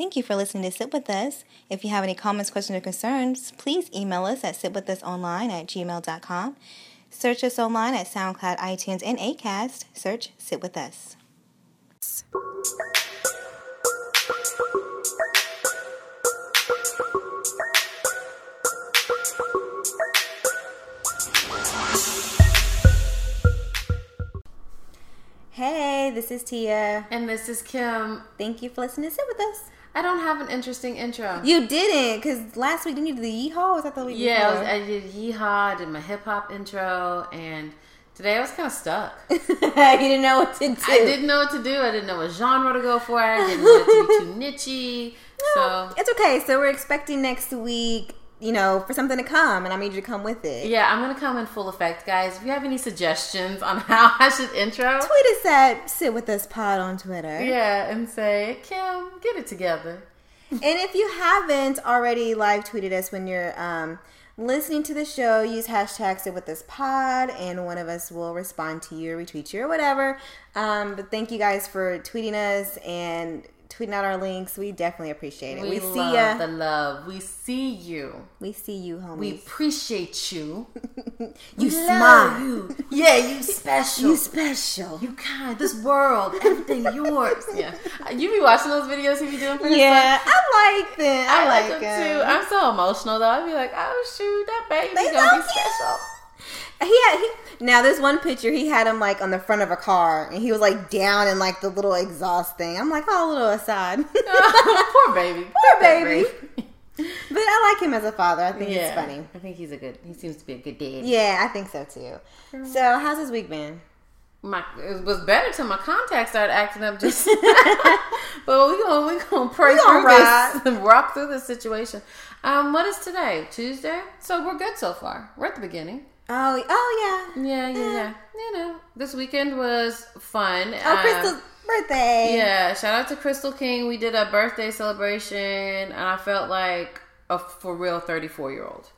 Thank you for listening to Sit With Us. If you have any comments, questions, or concerns, please email us at sitwithusonline at gmail.com. Search us online at SoundCloud, iTunes, and Acast. Search Sit With Us. Hey, this is Tia. And this is Kim. Thank you for listening to Sit With Us. I don't have an interesting intro. You didn't, because last week didn't you do the yeehaw? Was that the week yeah, I, was? I did yeehaw, I did my hip hop intro, and today I was kind of stuck. you didn't know what to do. I didn't know what to do. I didn't know what genre to go for. I didn't want it to be too nichey. So It's okay. So we're expecting next week, you know, for something to come, and I need you to come with it. yeah, I'm gonna come in full effect, guys. If you have any suggestions on how I should intro, Tweet us at Sit With Us Pod on Twitter. yeah, and say Kim, get it together. And if you haven't already live tweeted us when you're um, listening to the show, use hashtag Sit With Us Pod, and one of us will respond to you or retweet you or whatever. Um, but thank you guys for tweeting us and tweeting out our links. We definitely appreciate it. We, We, see love ya. the love. We see you. we see you, homies. We appreciate you. you We smart. you. Yeah, you special. You special. You kind. This world, everything yours. Yeah. You be watching those videos you be doing for Yeah? I like them. I, I like like them too. I'm so emotional though. I'd be like, oh shoot, that baby They gonna be special. He had he now there's one picture he had him like on the front of a car and he was like down in like the little exhaust thing. I'm like, oh a little aside. Poor baby. Poor baby. but I like him as a father. I think Yeah, it's funny. I think he's a good. He seems to be a good dad. Yeah, I think so too. So how's his week been? My it was better till my contacts started acting up. Just, but we gonna we gonna pray We through this, rock through this situation. Um, what is today? Tuesday. So we're good so far. We're at the beginning. Oh oh yeah. Yeah, yeah, yeah. You know, this weekend was fun. Oh Uh, Crystal's birthday. Yeah, shout out to Crystal King. We did a birthday celebration, and I felt like a for real 34 year old.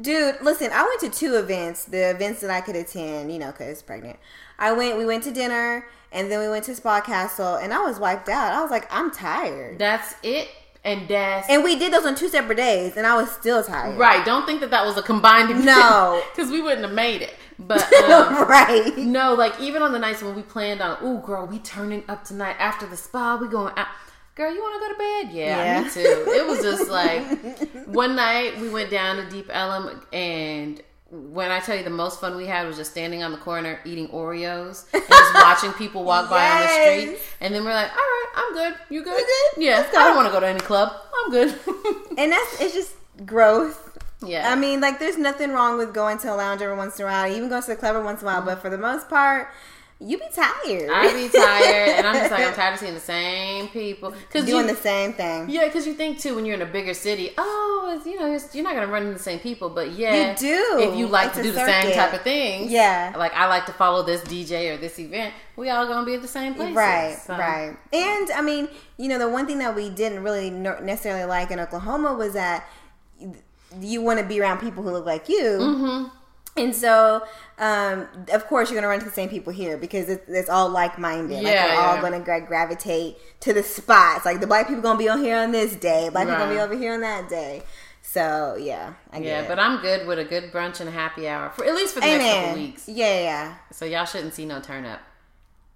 Dude, listen, I went to two events, the events that I could attend, you know, because pregnant. I went, we went to dinner, and then we went to Spa Castle, and I was wiped out. I was like, I'm tired. That's it, and that's And we did those on two separate days, and I was still tired. right. Don't think that that was a combined. No. because we wouldn't have made it. But um, right. no, like even on the nights when we planned on, oh girl, we turning up tonight after the spa. We going out. Girl, you want to go to bed? Yeah, Yeah. me too. It was just like one night we went down to Deep Ellum, and when I tell you the most fun we had was just standing on the corner eating Oreos and just watching people walk by on the street. And then we're like, all right, I'm good. You good? You good? Yeah. I don't want to go to any club. I'm good. And that's, it's just growth. yeah. I mean, like, there's nothing wrong with going to a lounge every once in a while, even going to the club every once in a while, mm-hmm. but for the most part, you be tired. I be tired, and I'm just like, I'm tired of seeing the same people. Cause Doing you, the same thing. Yeah, because you think too when you're in a bigger city, oh, it's, you know, it's, you're not gonna run into the same people, but yeah, You do. If you like It's to do the same type of things, Yeah. Like I like to follow this DJ or this event, we all gonna be at the same place, Right, right. And I mean, you know, the one thing that we didn't really necessarily like in Oklahoma was that you want to be around people who look like you. Mm-hmm. And so, um, of course, you're going to run into the same people here because it's, it's all like minded. like, Yeah, we're all going to gra- gravitate to the spots. Like, the black people going to be on here on this day, black people going to be over here on that day. So, yeah, I get Yeah, but I'm good with a good brunch and a happy hour for at least for the next couple weeks. Yeah, yeah, yeah. So y'all shouldn't see no turn up.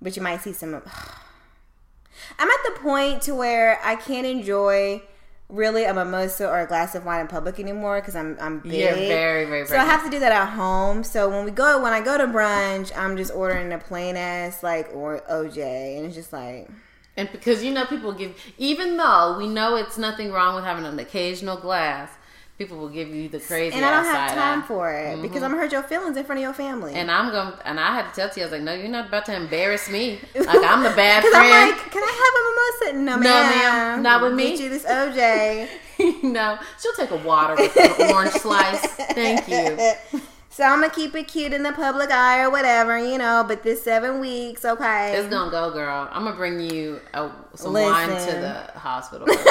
but you might see some. I'm at the point to where I can't enjoy really a mimosa or a glass of wine in public anymore because I'm I'm big. You're very, very, So I have to do that at home. So when we go when I go to brunch, I'm just ordering a plain ass like or OJ, and it's just like And because you know people give, even though we know it's nothing wrong with having an occasional glass, people will give you the crazy. and I don't have time eye. for it because mm-hmm. I'm gonna hurt your feelings in front of your family. And I'm going, to and I had to tell Tia, I was like, no, you're not about to embarrass me. Like I'm the bad Because I'm like, can I have a mimosa? No, No, ma'am. ma'am. Not with me. Get you this OJ. no, she'll take a water with an orange slice. Thank you. So I'm gonna keep it cute in the public eye or whatever, you know. But this seven weeks, okay. It's gonna go, girl. I'm gonna bring you a, some wine to the hospital. Listen,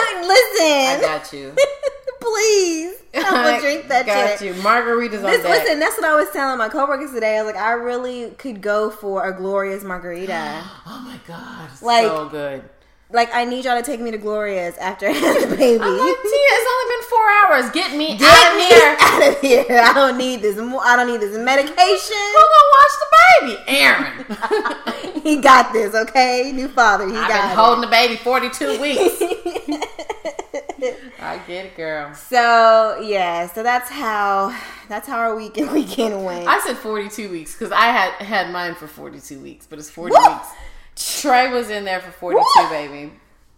I got you. Please. I'm gonna drink that got shit. you. Margaritas on This, deck. listen, that's what I was telling my coworkers today. I was like, I really could go for a Gloria's margarita. Oh my god, Like- so good. like I need y'all to take me to Gloria's after I have the baby. I'm like, Tia, it's only been four hours. Get me Get out of me here. out of here! I don't need this. I don't need this medication. Who gonna watch the baby? Aaron. he got this, okay? New father, he I've got been it. holding the baby 42 weeks. I get it, girl. so yeah, so that's how that's how our weekend weekend went. I said 42 weeks because I had had mine for 42 weeks, but it's 40 Woo! weeks. Trey was in there for 42, baby.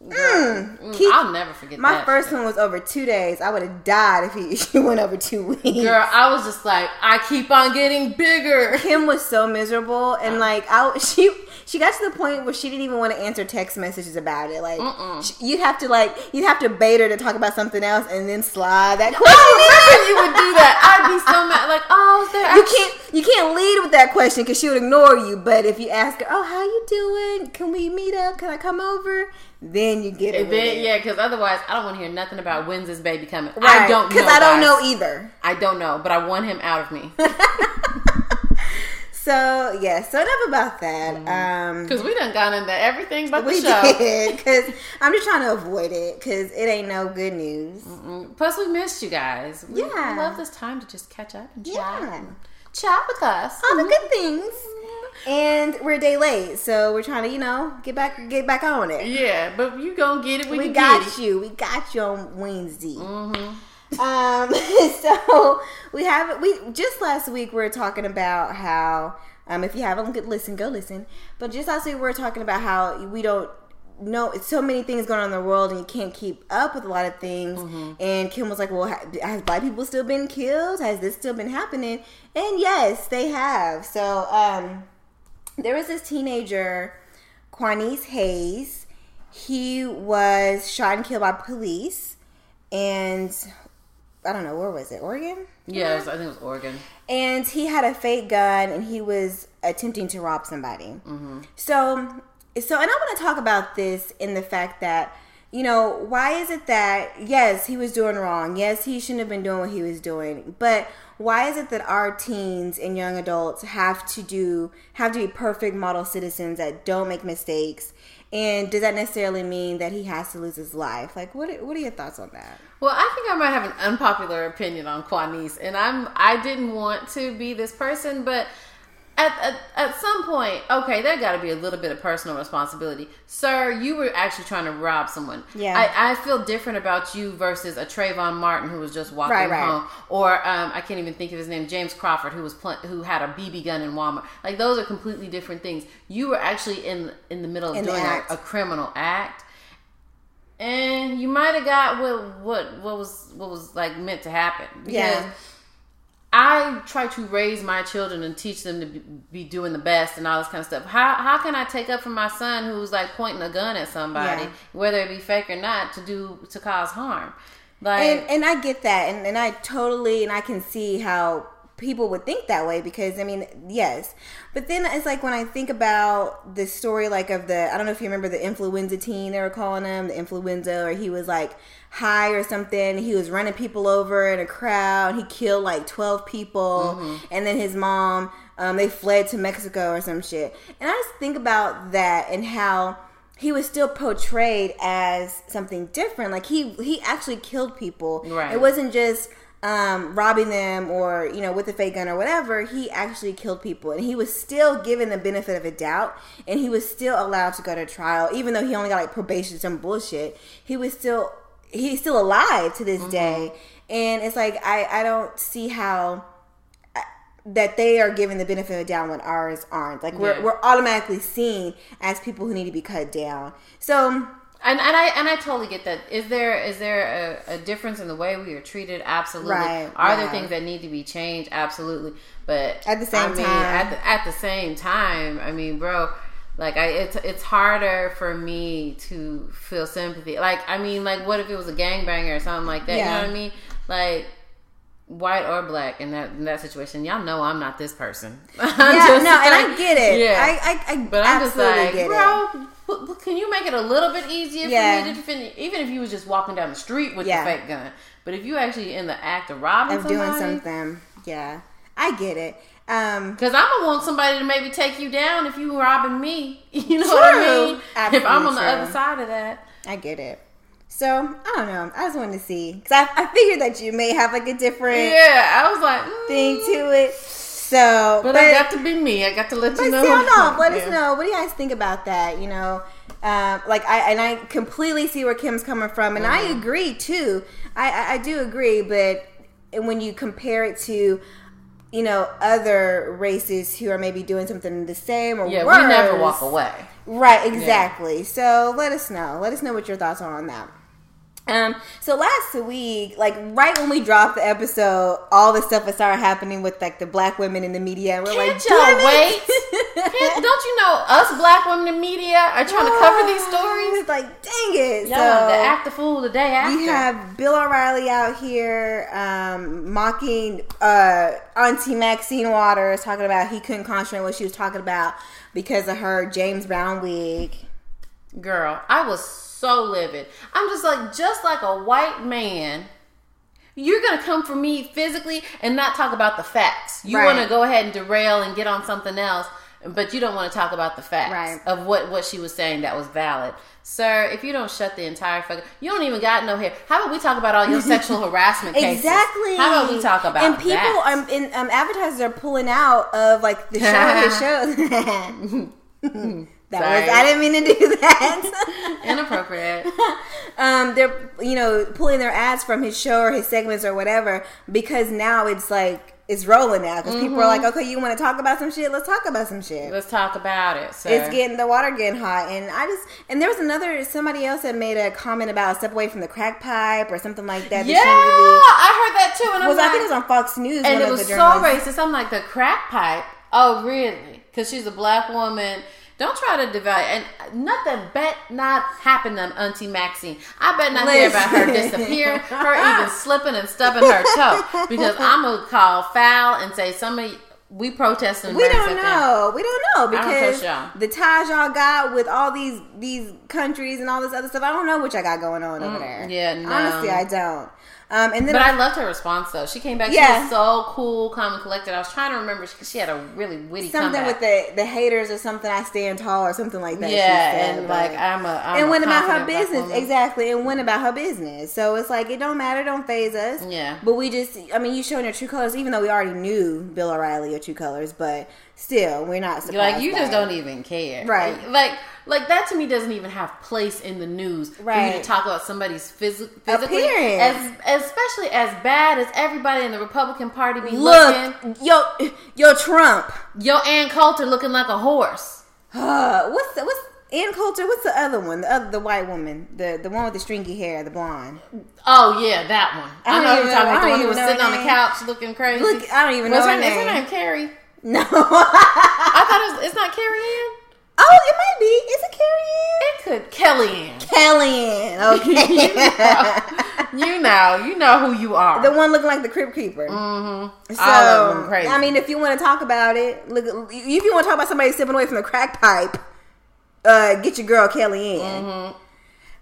Mm. Mm, Keep- I'll never forget My first shit. one was over two days. I would have died if he, she went over two weeks. Girl, I was just like, I keep on getting bigger. Kim was so miserable, and like I, she she got to the point where she didn't even want to answer text messages about it. Like Mm-mm. you'd have to like you'd have to bait her to talk about something else, and then slide that I question. you would do that. I'd be so mad. Like, oh, there You can't you can't lead with that question because she would ignore you. But if you ask her, "Oh, how you doing? Can we meet up? Can I come over?" Then you get it. Then, yeah, because otherwise, I don't want to hear nothing about when's this baby coming. right. I don't know. because I don't know either. I don't know, but I want him out of me. So yeah, so enough about that. Um, Because we done gone into everything but the we show. did because I'm just trying to avoid it because it ain't no good news. Mm, Plus, we missed you guys. We, Yeah. we love this time to just catch up and chat. Yeah. and Chat with us. all the good things. And we're a day late, so we're trying to, you know, get back get back on it. Yeah, but you gonna get it when We you got get it. you. We got you on Wednesday. Mm-hmm. Um, so we have we just last week we were talking about how um, if you haven't listened, go listen. But just last week we were talking about how we don't know it's so many things going on in the world and you can't keep up with a lot of things. And Kim was like, "Well, ha- has black people still been killed? Has this still been happening?" And yes, they have. So um, there was this teenager, Quanice Hayes. He was shot and killed by police, and I don't know where was it, Oregon? Yeah, was- I think it was Oregon. And he had a fake gun, and he was attempting to rob somebody. Mm-hmm. So, so, and I want to talk about this in the fact that. You know, why is it that, yes, he was doing wrong. Yes, he shouldn't have been doing what he was doing. But why is it that our teens and young adults have to do, have to be perfect model citizens that don't make mistakes? And does that necessarily mean that he has to lose his life? Like, what, what are your thoughts on that? Well, I think I might have an unpopular opinion on Quanice, and I'm I didn't want to be this person, but at at, at some point, okay, there got to be a little bit of personal responsibility, sir. You were actually trying to rob someone. Yeah. I, I feel different about you versus a Trayvon Martin who was just walking Right, right. home, or um, I can't even think of his name, James Crawford, who was pl- who had a BB gun in Walmart. Like those are completely different things. You were actually in in the middle of In doing a, a criminal act and you might have got what what what was what was like meant to happen. Because Yeah. I try to raise my children and teach them to be, be doing the best and all this kind of stuff. How how can I take up for my son who's like pointing a gun at somebody, Yeah. whether it be fake or not, to do to cause harm? Like and and I get that, and, and I totally and I can see how people would think that way because I mean, yes, but then it's like when I think about the story, like of the I don't know if you remember the influenza teen they were calling him the influenza, or he was like high or something. He was running people over in a crowd. He killed like twelve people, and then his mom. Um, they fled to Mexico or some shit, and I just think about that and how he was still portrayed as something different. Like he he actually killed people. Right. It wasn't just um, robbing them or you know with a fake gun or whatever. He actually killed people, and he was still given the benefit of a doubt, and he was still allowed to go to trial, even though he only got like probation, some bullshit. He was still he's still alive to Mm-hmm. this day, and it's like I I don't see how that they are given the benefit of the doubt when ours aren't. Like we're Yeah. we're automatically seen as people who need to be cut down. So and and I and I totally get that. Is there is there a, a difference in the way we are treated? Absolutely. Right, Are there things that need to be changed? Absolutely. But At the same I mean, time- at the, at the same time, I mean, bro, like I it's it's harder for me to feel sympathy. Like I mean, like what if it was a gangbanger or something like that? You know what I mean? Like white or black in that in that situation. Y'all know I'm not this person. Yeah, no, and I get it. Yeah. I I, I But I'm just like, it. bro, w- can you make it a little bit easier Yeah. for me to defend? Even if you was just walking down the street with Yeah. the fake gun, but if you actually in the act of robbing of somebody, doing something. Yeah. I get it. Um, Because I'm gonna want somebody to maybe take you down if you robbing me. You know what I True. mean? if I'm on the Absolutely other side of that. I get it. So I don't know. I just wanted to see because I, I figured that you may have like a different Yeah, I was like, mm, thing to it. So, But, I got to be me. I got to let But you know. sound off. Let us know. What do you guys think about that? You know, um, like I and I completely see where Kim's coming from, and I Mm-hmm. agree too. I, I I do agree, but when you compare it to you know other races who are maybe doing something the same or Yeah, worse, we never walk away. Right, exactly. So let us know. Let us know what your thoughts are on that. Um, so last week, like right when we dropped the episode, all the stuff that started happening with like the black women in the media, and we're like, Can't y'all "Damn wait? Can't- don't you know us black women in media are trying to cover these stories? It's like, dang it. Y'all so to act the fool the day after. we have Bill O'Reilly out here um, mocking uh, Auntie Maxine Waters, talking about he couldn't concentrate what she was talking about because of her James Brown wig. Girl, I was so livid. I'm just like, just like a white man, you're gonna come for me physically and not talk about the facts. You Right. want to go ahead and derail and get on something else, but you don't want to talk about the facts Right. of what what she was saying that was valid. Sir, if you don't shut the entire fucking, you don't even got no hair. How about we talk about all your sexual harassment cases? Exactly. How about we talk about and people that? um, and um, advertisers are pulling out of like the show. his shows. that Sorry. was I didn't mean to do that. Inappropriate. um, they're you know pulling their ads from his show or his segments or whatever because now it's like it's rolling now because people are like, Mm-hmm. okay, you want to talk about some shit? Let's talk about some shit. Let's talk about it. Sir. It's getting the water getting hot, and I just and there was another somebody else that made a comment about step away from the crack pipe or something like that. yeah, I heard that too, and was like, I think it was on Fox News, and it was so racist. I'm like the crack pipe. Oh, really? Because she's a black woman. Don't try to divide. And nothing bet not happen to Auntie Maxine. I bet not hear about her Listen. disappear, her even slipping and stubbing her toe. Because I'm gonna call foul and say some of we protesting. We don't know. We don't know don't because the ties y'all got with all these these countries and all this other stuff. I don't know what y'all got going on over there. Mm, yeah, no. honestly, I don't. Um, and then But I, I loved her response though. She came back. She was so cool, calm, and collected. I was trying to remember. She, she had a really witty something comeback. with the the haters or something. I stand tall or something like that. she yeah, said, and like I'm a I'm and a went about her business exactly, and went about her business. So it's like it don't matter, don't phase us. Yeah. But we just, I mean, you showing your true colors, even though we already knew Bill O'Reilly your true colors, but still, we're not surprised. Like you just it. don't even care, Right. Like like that to me doesn't even have place in the news for you Right. to talk about somebody's phys- physically, Appearance. as especially as bad as everybody in the Republican Party be Look, looking. yo, yo, Trump. Yo, Ann Coulter looking like a horse. Uh, what's the, what's Ann Coulter? What's the other one? The other, the white woman, the the one with the stringy hair, the blonde. Oh yeah, that one. I I, know you're talking about the one who was know sitting on the name. couch looking crazy. Look, I don't even know What's her her, is her name. name Carrie? No. I thought it was, it's not Carrie Ann. oh, it might be. Is it Carrie Ann? It could Kellyanne. Ann? Kellyanne. Okay. you know, you know who you are. the one looking like the Crypt Keeper. mm-hmm. So, All of them crazy. I mean, if you want to talk about it, look. If you want to talk about somebody stepping away from the crack pipe, uh, get your girl Kellyanne. Mm-hmm.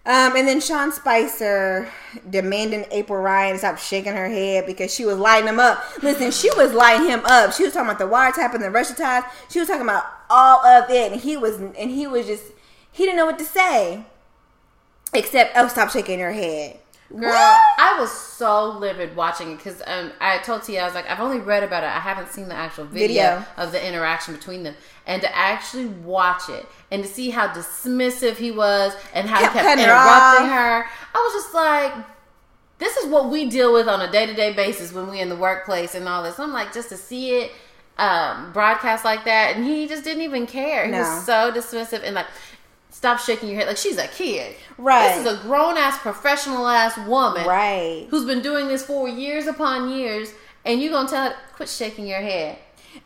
Um, and then Sean Spicer demanding April Ryan to stop shaking her head because she was lighting him up. Listen, she was lighting him up. She was talking about the wiretap and the Russia ties. She was talking about all of it, and he was and he was just he didn't know what to say except oh, stop shaking her head. Girl, What? I was so livid watching it because um, I told Tia I was like, I've only read about it. I haven't seen the actual video, Video. of the interaction between them, and to actually watch it and to see how dismissive he was and how Kept he kept interrupting her, I was just like, this is what we deal with on a day to day basis when we're in the workplace and all this. I'm like, just to see it um, broadcast like that, and he just didn't even care. He No. was so dismissive and like. Stop shaking your head like she's a kid. Right. This is a grown ass, professional ass woman Right. who's been doing this for years upon years, and you're gonna tell her quit shaking your head.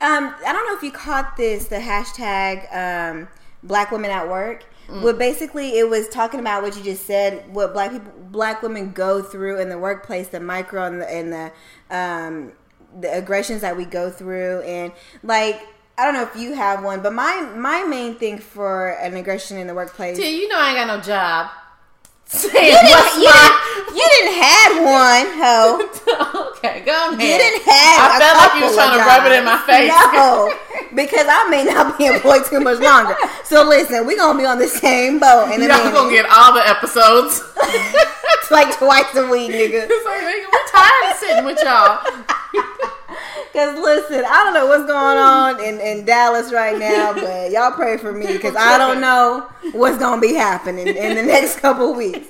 Um, I don't know if you caught this, the hashtag um, Black Women at Work. But basically, it was talking about what you just said, what black people, black women go through in the workplace, the micro and the, and the um, the aggressions that we go through, and like I don't know if you have one, but my my main thing for an aggression in the workplace. Tia, you know I ain't got no job. You didn't, you, my didn't, you didn't have one, ho. okay, go ahead. You didn't have. I felt like you was trying to rub it in my face. No, because I may not be employed too much longer. So listen, we're gonna be on the same boat in a Y'all gonna get all the episodes. It's like twice a week, nigga. It's like, nigga, we're tired of sitting with y'all. Because listen, I don't know what's going on in, in Dallas right now, but y'all pray for me because I don't know what's gonna be happening in the next couple weeks.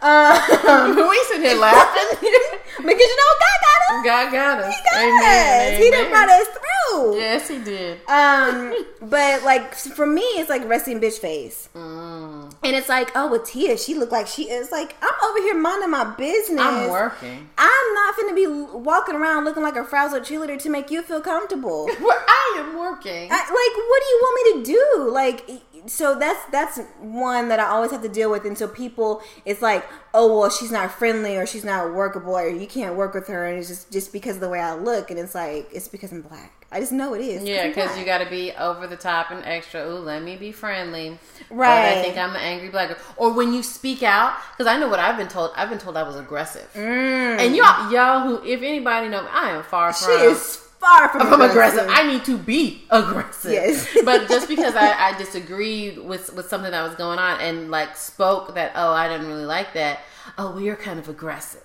Um, we sitting here laughing. because you know God got us. God got us. He got Amen. us. He done brought us through. Yes, he did. Um, but like for me, it's like resting bitch face, Mm. and it's like, oh, with Tia, she looked like she is like I'm over here minding my business. I'm working. I'm not gonna be walking around looking like a frazzled cheerleader to make you feel comfortable. Well, I am working. I, like, what do you want me to do? Like, so that's that's one that I always have to deal with. And so people, it's like, oh well, she's not friendly or she's not workable or you can't work with her, and it's just just because of the way I look. And it's like it's because I'm black. I just know it is. yeah, because you got to be over the top and extra. Ooh, let me be friendly. But Right. I think I'm an angry black girl. Or when you speak out, because I know what I've been told. I've been told I was aggressive. And y'all, y'all who, if anybody know me, I am far Mm. she from. is far from, from aggressive. I need to be aggressive. Yes. but just because I, I disagreed with with something that was going on and like spoke that oh I didn't really like that. Oh, well, you're kind of aggressive.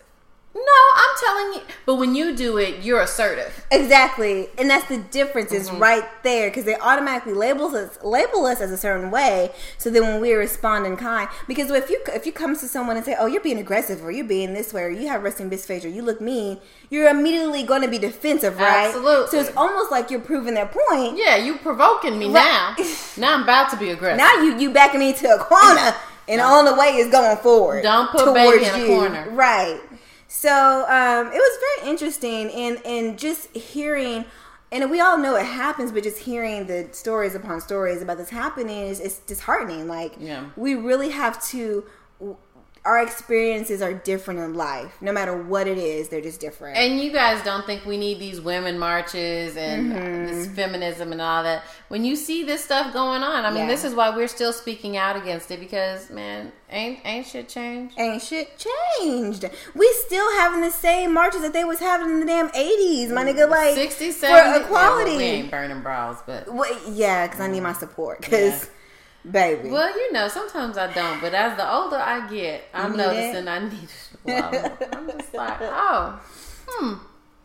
No, I'm telling you. But when you do it, you're assertive. Exactly, and that's the difference. Is Mm-hmm. right there because they automatically label us label us as a certain way. So then when we respond in kind, because if you if you come to someone and say, "Oh, you're being aggressive," or "You're being this way," or "You have resting bitch face," or "You look mean," you're immediately going to be defensive, right? Absolutely. So it's almost like you're proving their point. Yeah, you provoking me Right. now. Now I'm about to be aggressive. Now you you backing me to a corner, and all the way is going forward. Don't put baby in a you. corner. right? So um, it was very interesting, and and just hearing, and we all know it happens, but just hearing the stories upon stories about this happening is it's disheartening. Like Yeah. we really have to. Our experiences are different in life. No matter what it is, they're just different. And you guys don't think we need these women marches and Mm-hmm. this feminism and all that. When you see this stuff going on, I mean, Yeah. this is why we're still speaking out against it because, man, ain't ain't shit changed. ain't shit changed. We still having the same marches that they was having in the damn eighties, my nigga. Like 60, for 70. Yeah, equality. well, we ain't burning bras, but Well, yeah, because I need my support. Because, baby, well, you know, sometimes I don't. But as the older I get, I'm noticing I need it. a. I'm just like, oh, hmm.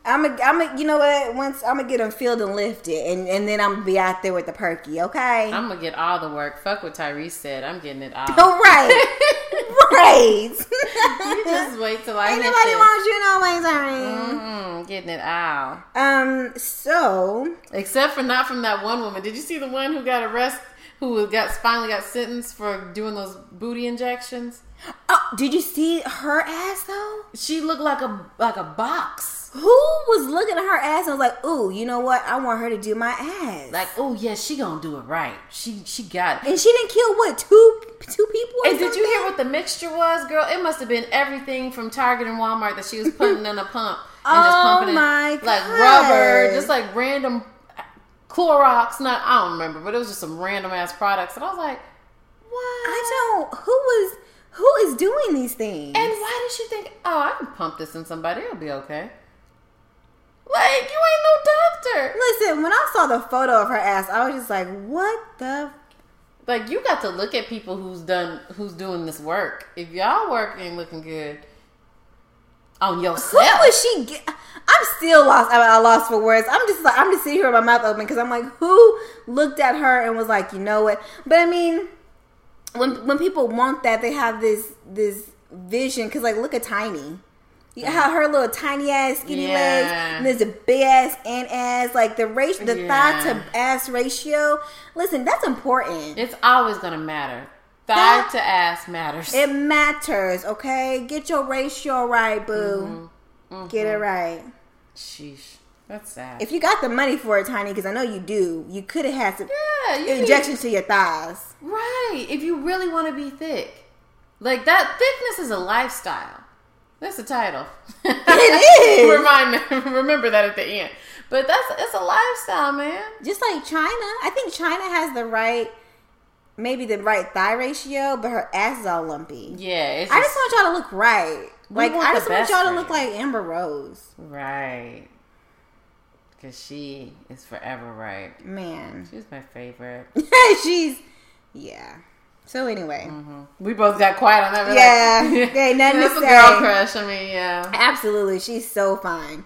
I'm a, I'm a, you know what? Once I'm gonna get them filled and lifted, and and then I'm gonna be out there with the perky. Okay. I'm gonna get all the work. Fuck what Tyrese said. I'm getting it all. All right, right. You just wait till I Ain't nobody wants you no way, sorry. Mm, getting it all. Um. So Except for not from that one woman. Did you see the one who got arrested? Who got finally got sentenced for doing those booty injections? oh, did you see her ass though? She looked like a like a box. Who was looking at her ass and was like, "Ooh, you know what? I want her to do my ass." Like, oh yeah, she gonna do it right. She she got it. and she didn't kill what two two people. And did you hear what the mixture was, girl? It must have been everything from Target and Walmart that she was putting in a pump and just Oh pumping in my like rubber, just like random Clorox. Not I don't remember, but it was just some random ass products. And I was like, what? I don't. Who was who is doing these things? And why did she think, oh, I can pump this in somebody, it'll be okay? Like, you ain't no doctor. listen, when I saw the photo of her ass, I was just like, "What the?" Like, you got to look at people who's done, who's doing this work. If y'all work ain't looking good on Who yourself, was she? Get? I'm still lost. I, I lost for words. I'm just like I'm just sitting here with my mouth open because I'm like, who looked at her and was like, you know what? But I mean, when when people want that, they have this this vision because like, look at Tiny. You have her little tiny ass skinny Yeah. legs, and there's a big ass and ass, like the ratio, the thigh to ass ratio. Listen, that's important. it's always gonna matter. That- to ass matters. It matters, okay? Get your ratio right, boo. Mm-hmm. Get it right. Sheesh, that's sad. If you got the money for it, Tiny, because I know you do, you could have had some yeah, injections to your thighs. right. If you really want to be thick, like that, thickness is a lifestyle. That's the title. It is. Remind me, remember that at the end. But that's it's a lifestyle, man. Just like Chyna, I think Chyna has the right maybe the right thigh ratio, but her ass is all lumpy. Yeah, I just want y'all to look right. Like I just want y'all to look like Amber Rose. right. Cause she is forever right. Man, She's my favorite. she's yeah. So anyway, hmm We both got quiet on that. We're Yeah. like, Okay, nothing to say. girl crush. I mean, yeah. absolutely, she's so fine.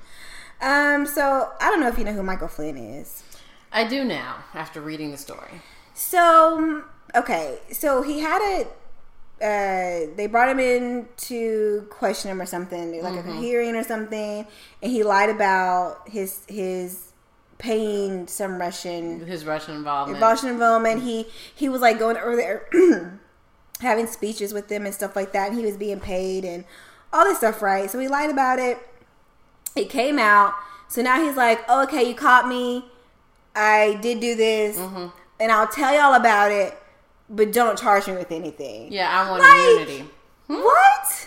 Um, so I don't know if you know who Michael Flynn is. I do now after reading the story. So okay, so he had a. Uh, they brought him in to question him or something, like a hearing or something, and he lied about his his paying some Russian His Russian involvement. Russian involvement. He he was like going over there, having speeches with them and stuff like that, and he was being paid and all this stuff, right? So he lied about it. It came out. So now he's like, oh, okay, you caught me. I did do this, Mm-hmm. and I'll tell y'all about it, but don't charge me with anything. yeah, I want Like- immunity. Hmm? What?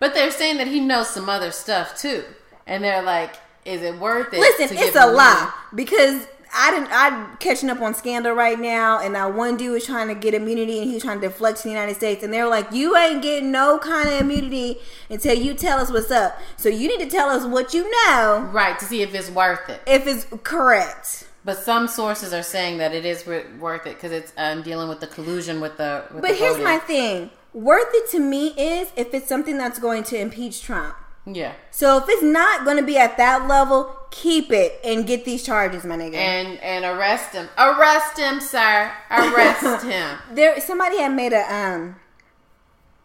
But they're saying that he knows some other stuff too, and they're like, "Is it worth it?" Listen, it's a lie because I didn't. I'm catching up on Scandal right now, and that one dude was trying to get immunity, and he was trying to deflect to the United States, and they were like, "You ain't getting no kind of immunity until you tell us what's up. So you need to tell us what you know right to see if it's worth it. if it's correct." But some sources are saying that it is wor- worth it because it's um, dealing with the collusion with the. With But the here's my thing: worth it to me is if it's something that's going to impeach Trump. yeah, So if it's not going to be at that level, keep it and get these charges, my nigga. and and arrest him, arrest him, sir, arrest him. there somebody had made a um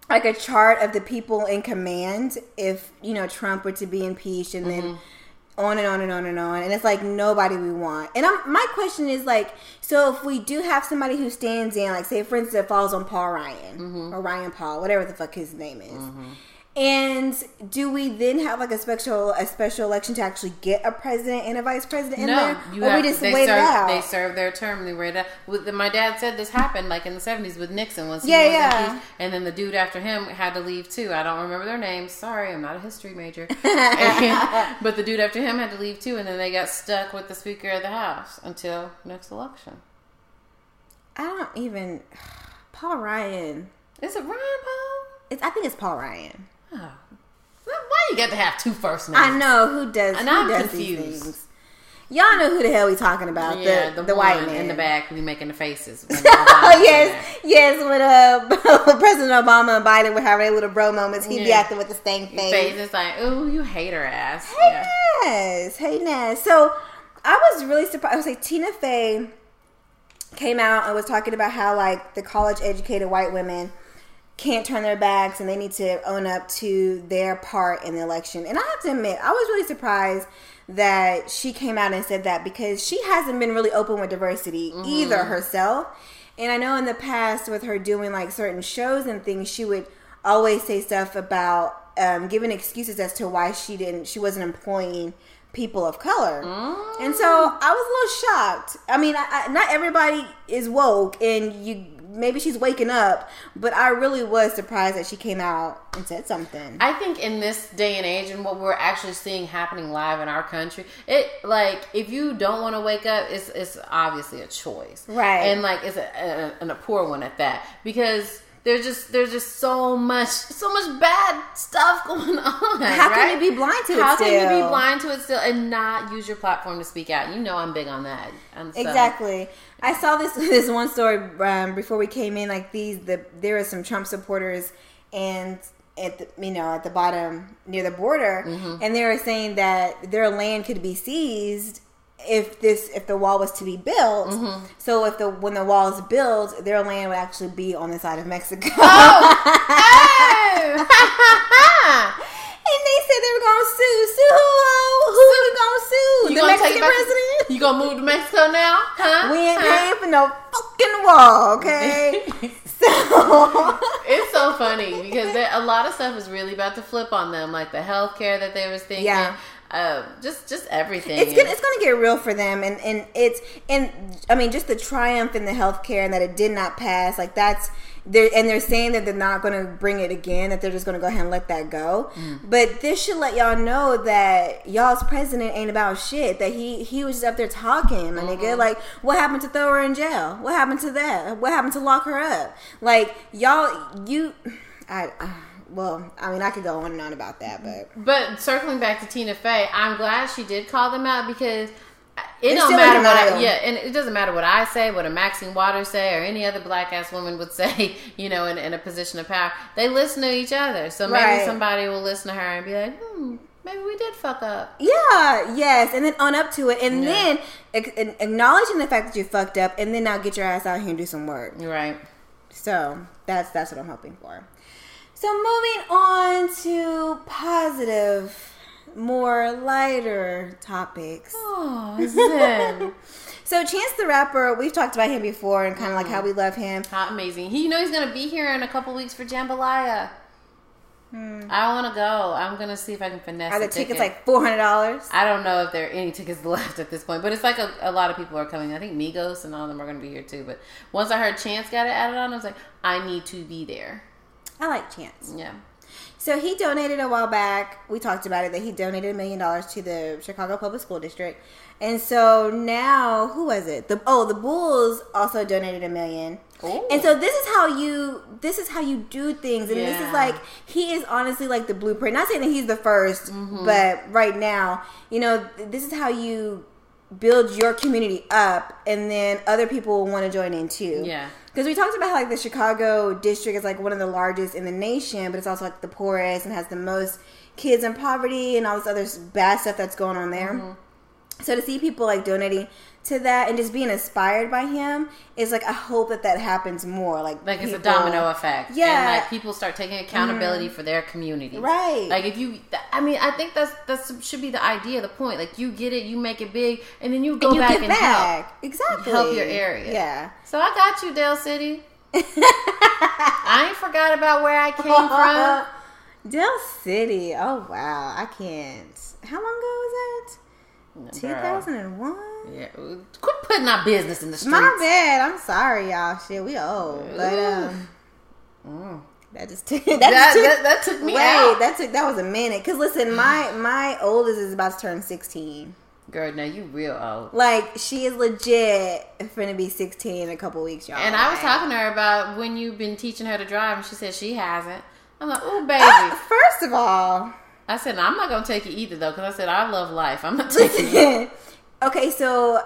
like a chart of the people in command if you know Trump were to be impeached and then on and on and on and on and it's like nobody we want. And I'm, my question is like so if we do have somebody who stands in like say for instance it falls on Paul Ryan mm-hmm. or Ryan Paul whatever the fuck his name is mm-hmm. And do we then have like a special a special election to actually get a president and a vice president in No, there you or have, we just they wait serve, it out They serve their term. They wait it out. With my dad said this happened like in the seventies with Nixon once he Yeah, was yeah. impeached, and then the dude after him had to leave too. I don't remember their names. Sorry, I'm not a history major. And- but the dude after him had to leave too, and then they got stuck with the Speaker of the House until next election. I don't even Paul Ryan Is it Ryan Paul? it's, I think it's Paul Ryan Oh. Why you got to have two first names? I know who does. And who I'm does confused. Y'all know who the hell we talking about? Yeah, the, the, the, white man in the back be making the faces. Oh yes, yes. When uh, President Obama and Biden were having their little bro moments, he'd be acting with the same face. Face is like, ooh, you hate her ass. Hey Yeah. Ness, hey. So I was really surprised. I was like Tina Fey came out and was talking about how like the college educated white women can't turn their backs and they need to own up to their part in the election. And I have to admit, I was really surprised that she came out and said that because she hasn't been really open with diversity either herself. And I know in the past with her doing like certain shows and things, she would always say stuff about um, giving excuses as to why she didn't, she wasn't employing people of color. And so I was a little shocked. I mean, I, I, not everybody is woke, and you maybe she's waking up, but I really was surprised that she came out and said something. I think in this day and age, and what we're actually seeing happening live in our country, it like if you don't want to wake up, it's it's obviously a choice, Right. And like it's a, a and a poor one at that because there's just there's just so much so much bad stuff going on. How can you be blind to it How can you be blind to it still and not use your platform to speak out? You know I'm big on that. And so- Exactly. I saw this this one story um, before we came in. Like these, the there are some Trump supporters, and at the you know at the bottom near the border, Mm-hmm. and they were saying that their land could be seized if this if the wall was to be built. Mm-hmm. So if the when the wall is built, their land would actually be on the side of Mexico. Oh! And they said they were going to sue. Sue who? Who are we going to sue? You the gonna take Mexican president? You gonna move to Mexico now? Huh? We ain't Huh? paying for no fucking wall, okay? so It's so funny because there, a lot of stuff is really about to flip on them, like the healthcare that they was thinking. Yeah. Uh, just just everything. it's gonna it's gonna get real for them, and and it's and I mean just the triumph in the healthcare and that it did not pass. Like that's they're and they're saying that they're not going to bring it again. That they're just going to go ahead and let that go. Mm. But this should let y'all know that y'all's president ain't about shit. That he he was just up there talking, my Mm-hmm. nigga. Like, what happened to throw her in jail? What happened to that? What happened to lock her up? Like, y'all, you, I. Well, I mean, I could go on and on about that, but But circling back to Tina Fey, I'm glad she did call them out because it It's don't matter what I, yeah, and it doesn't matter what I say, what a Maxine Waters say, or any other black ass woman would say, you know, in, in a position of power. They listen to each other, so maybe Right. somebody will listen to her and be like, hmm, maybe we did fuck up. Yeah, yes, and then own up to it, and Yeah. then ac- ac- acknowledging the fact that you fucked up, and then now get your ass out here and do some work. Right. So that's that's what I'm hoping for. So moving on to positive, more lighter topics. Oh, Zen. So Chance the Rapper, we've talked about him before, and kind of like how we love him. How amazing. He, you know he's going to be here in a couple weeks for JMBLYA. I want to go. I'm going to see if I can finesse Hmm. Are the tickets ticket. like four hundred dollars? I don't know if there are any tickets left at this point, but it's like a, a lot of people are coming. I think Migos and all of them are going to be here too. But once I heard Chance got it added on, I was like, I need to be there. I like Chance. Yeah. So he donated a while back. We talked about it that he donated a million dollars to the Chicago Public School District, and so now who was it? The oh the Bulls also donated a million. Ooh. And so this is how you this is how you do things, and this is like he is honestly like the blueprint. Not saying that he's the 1st Mm-hmm. but right now, you know, this is how you build your community up, and then other people will want to join in too. Yeah. Because we talked about how like the Chicago district is like one of the largest in the nation, but it's also like the poorest and has the most kids in poverty and all this other bad stuff that's going on there. Mm-hmm. So to see people like donating to that and just being inspired by him is like I hope that that happens more. Like Like it's a domino effect. Yeah. And like people start taking accountability mm-hmm. for their community. Right. Like if you, I mean, I think that's that should be the idea, the point. Like you get it, you make it big, and then you go And you back and help. back exactly Help your area. Yeah. So I got you, Del City. I ain't forgot about where I came from. Del City. Oh wow, I can't. How long ago was that? Two thousand and one. Yeah, quit putting our business in the streets. My bad. I'm sorry, y'all. Shit, we old, but um, Mm. that just took that, That, took, that, that took me wait. out. That took that was a minute. Cause listen, my my oldest is about to turn sixteen. Girl, now you real old. Like she is legit finna be sixteen in a couple weeks, y'all. And I was talking to her about when you've been teaching her to drive, and she said she hasn't. I'm like, oh, baby. Uh, first of all, I said, I'm not to take it either, though, because I said, I love life. I'm not taking you. Okay, so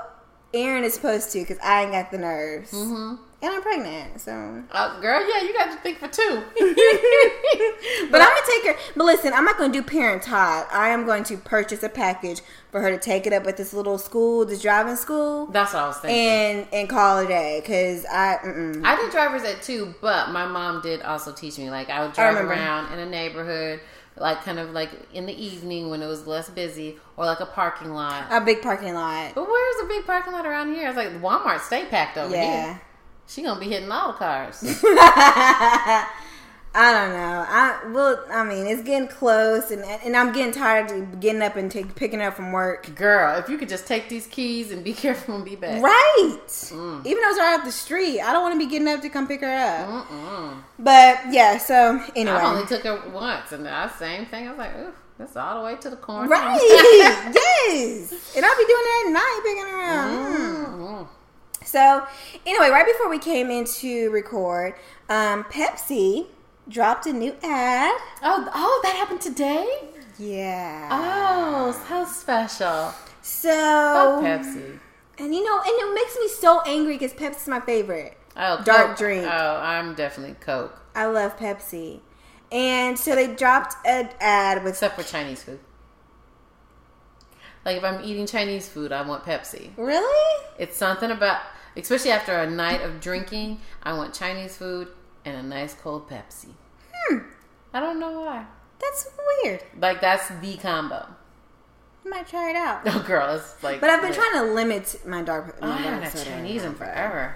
Aaron is supposed to, cause I ain't got the nerves, hmm and I'm pregnant, so. Uh, girl, yeah, you got to think for two. But I'm gonna take her. But listen, I'm not gonna do parent taught. I am going to purchase a package for her to take it up at this little school, this driving school, That's what I was thinking. and and call it a day. Cause I, mm-mm. I did driver's at two, but my mom did also teach me. Like, I would drive remember. around in a neighborhood, like, kind of like in the evening when it was less busy, or like a parking lot. a big parking lot. But where's the big parking lot around here? It's like, Walmart stay packed over Yeah. here. She gonna be hitting all the cars. I don't know. I well, I mean, it's getting close, and and I'm getting tired of getting up and take, picking up from work. Girl, if you could just take these keys and be careful and be back. Right. Mm. Even though it's right off the street, I don't want to be getting up to come pick her up. Mm-mm. But yeah. So anyway. I only took her once, and the same thing. I was like, ooh, that's all the way to the corner. Right. yes. And I'll be doing that at night picking her up. Mm. Mm. So, anyway, right before we came in to record, um, Pepsi dropped a new ad. Oh, oh, that happened today. Yeah. Oh, how special. So, Fuck Pepsi. and you know, and it makes me so angry because Pepsi's my favorite. Oh, Dark Coke. drink. Oh, I'm definitely Coke, I love Pepsi. And so they dropped an ad with. except for Chinese food. Like if I'm eating Chinese food, I want Pepsi. Really? It's something about, especially after a night of drinking, I want Chinese food and a nice cold Pepsi. Hmm. I don't know why. That's weird. Like that's the combo. I might try it out. Oh, girl, it's like. But I've been lit. trying to limit my dark. Oh, My I haven't had. Chinese in forever.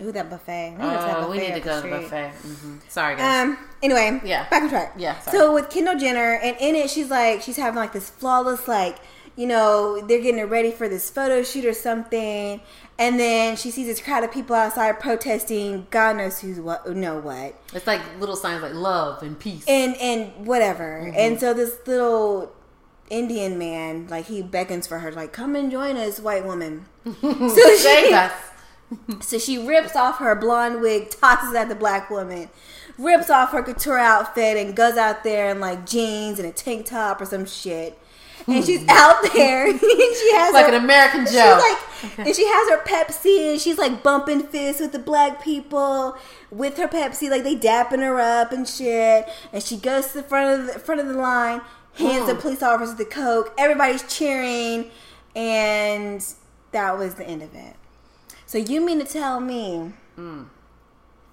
Ooh, that buffet. We need to to that Oh, we need to go to the buffet. hmm Sorry, guys. Um. Anyway, Yeah. Back on track. Yeah, sorry. So with Kendall Jenner, and in it, she's like, she's having like this flawless, like, you know, they're getting it ready for this photo shoot or something. And then she sees this crowd of people outside protesting. God knows who's what, know what. It's like little signs like love and peace. and and whatever. Mm-hmm. And so this little Indian man, like he beckons for her, like come and join us, white woman. so she, so she rips off her blonde wig, tosses at the black woman, rips off her couture outfit, and goes out there in like jeans and a tank top or some shit. And she's out there, and she has Like her, an American She's Joe. like, and she has her Pepsi, and she's like bumping fists with the black people with her Pepsi, like they dapping her up and shit. And she goes to the front of the front of the line, hands the Mm. police officers the coke. Everybody's cheering, and that was the end of it. So you mean to tell me Mm.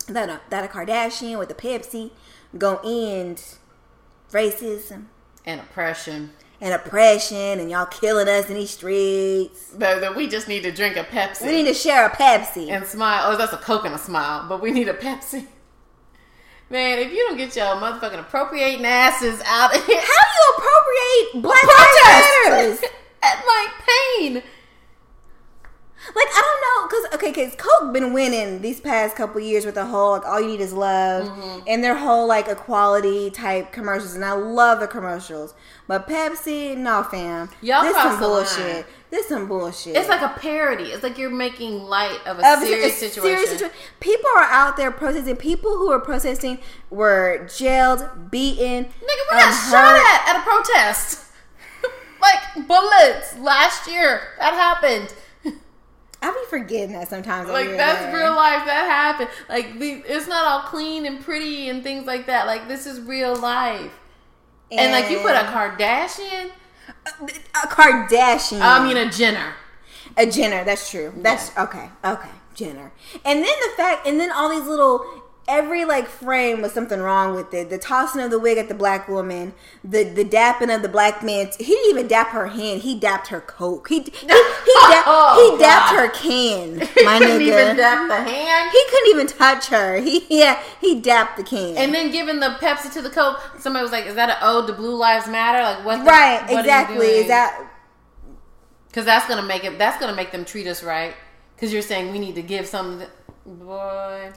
that a, that a Kardashian with a Pepsi gonna end racism and oppression. And oppression, and y'all killing us in these streets? That, that we just need to drink a Pepsi We need to share a Pepsi. and smile. Oh, that's a Coke and a smile, but we need a Pepsi. Man, if you don't get your motherfucking appropriating asses out of here, How do you appropriate Black Lives protest Matters? at like pain. Like I don't know, cause okay, cause Coke been winning these past couple years with the whole like all you need is love Mm-hmm. and their whole like equality type commercials, and I love the commercials. But Pepsi, no fam, Y'all this some the line. bullshit. This some bullshit. It's like a parody. It's like you're making light of a Of serious a situation. serious People are out there protesting. People who are protesting were jailed, beaten. Nigga, we um, got shot at at a protest. like bullets last year. That happened. I be forgetting that sometimes. Like that's real life. That happened. Like the, it's not all clean and pretty and things like that. Like this is real life. And, like you put a Kardashian. a Kardashian. I mean a Jenner. A Jenner, that's true. That's okay. Okay, Jenner. And then the fact, and then all these little, every like frame was something wrong with it. The tossing of the wig at the black woman, the the dapping of the black man. He didn't even dap her hand. He dapped her coke. He he oh, he, dap, Oh, he dapped her can. He couldn't nigga. even dap the hand. he couldn't even touch her. He yeah, he dapped the can. And then giving the Pepsi to the Coke, somebody was like, "Is that an ode to Blue Lives Matter?" Like what? the- right, what exactly. Is that Because that's gonna make it. That's gonna make them treat us right. Because you're saying we need to give something. Boy,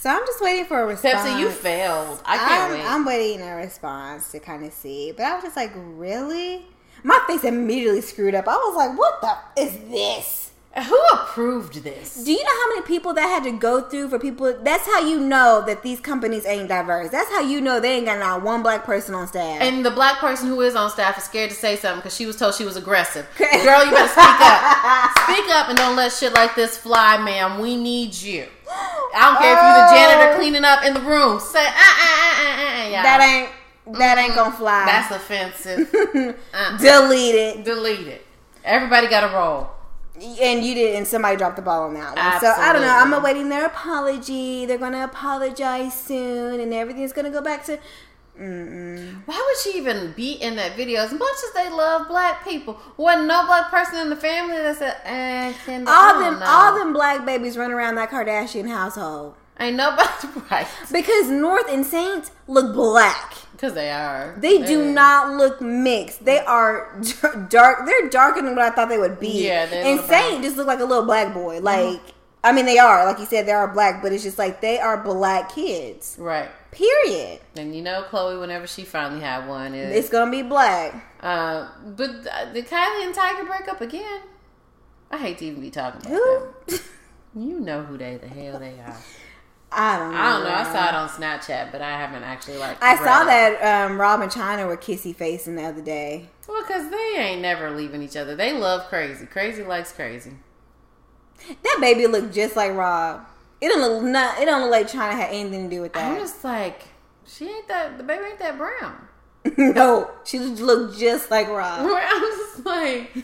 so? I'm just waiting for a response. Pepsi, you failed. I can't I'm, wait. I'm waiting a response to kind of see, but I was just like, really? My face immediately screwed up. I was like, what the is this? Who approved this? Do you know how many people that had to go through for people? That's how you know that these companies ain't diverse. That's how you know they ain't got not one black person on staff. And the black person who is on staff is scared to say something because she was told she was aggressive. Girl, you better speak up. Speak up and don't let shit like this fly, ma'am. We need you. I don't care if you're the janitor cleaning up in the room. Say, uh, uh, uh, uh, uh, uh, y'all. that ain't that ain't gonna fly. That's offensive. uh, delete it. delete it. Everybody got a roll. And you did, and somebody dropped the ball on that one. So I don't know. I'm awaiting their apology. They're gonna apologize soon, and everything's gonna go back to. Mm-mm. Why would she even be in that video? As much as they love black people, wasn't no black person in the family that said, eh, Kendall, All them, know." all them black babies run around that Kardashian household Ain't nobody right. because North and Saint look black. Because they are. They do Yeah. not look mixed. They are dark. They're darker than what I thought they would be. Yeah, they and Mm-hmm. Saint just look like a little black boy. Like I mean, they are like you said, they are black, but it's just like they are black kids. Right. Period. And you know, Khloe, whenever she finally had one, is. It's gonna be black. uh, but the Kylie and Tyga break up again? I hate to even be talking about Who? them. You know who they the hell they are. I don't know. I don't know. I saw it on Snapchat, but I haven't actually like. I saw it. that um, Rob and Chyna were kissy facing the other day. Well, because they ain't never leaving each other. They love crazy. Crazy likes crazy. That baby looked just like Rob. It don't look not. It don't look like Chyna had anything to do with that. I'm just like, she ain't that. The baby ain't that brown. no, she looked just like Rob. I'm just like, who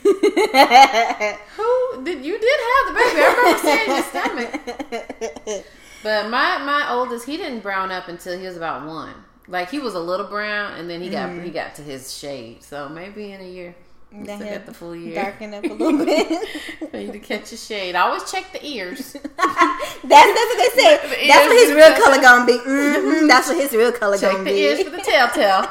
did you did have the baby? I remember seeing your stomach. But my my oldest, he didn't brown up until he was about one. Like he was a little brown, and then he got mm-hmm. he got to his shade. So maybe in a year, That still got the full year. Darken up a little bit. For you to catch a shade. I always check the ears. that's that's what they say. The That's what his real color that. gonna be. hmm That's what his real color check gonna be. Check the ears for the telltale.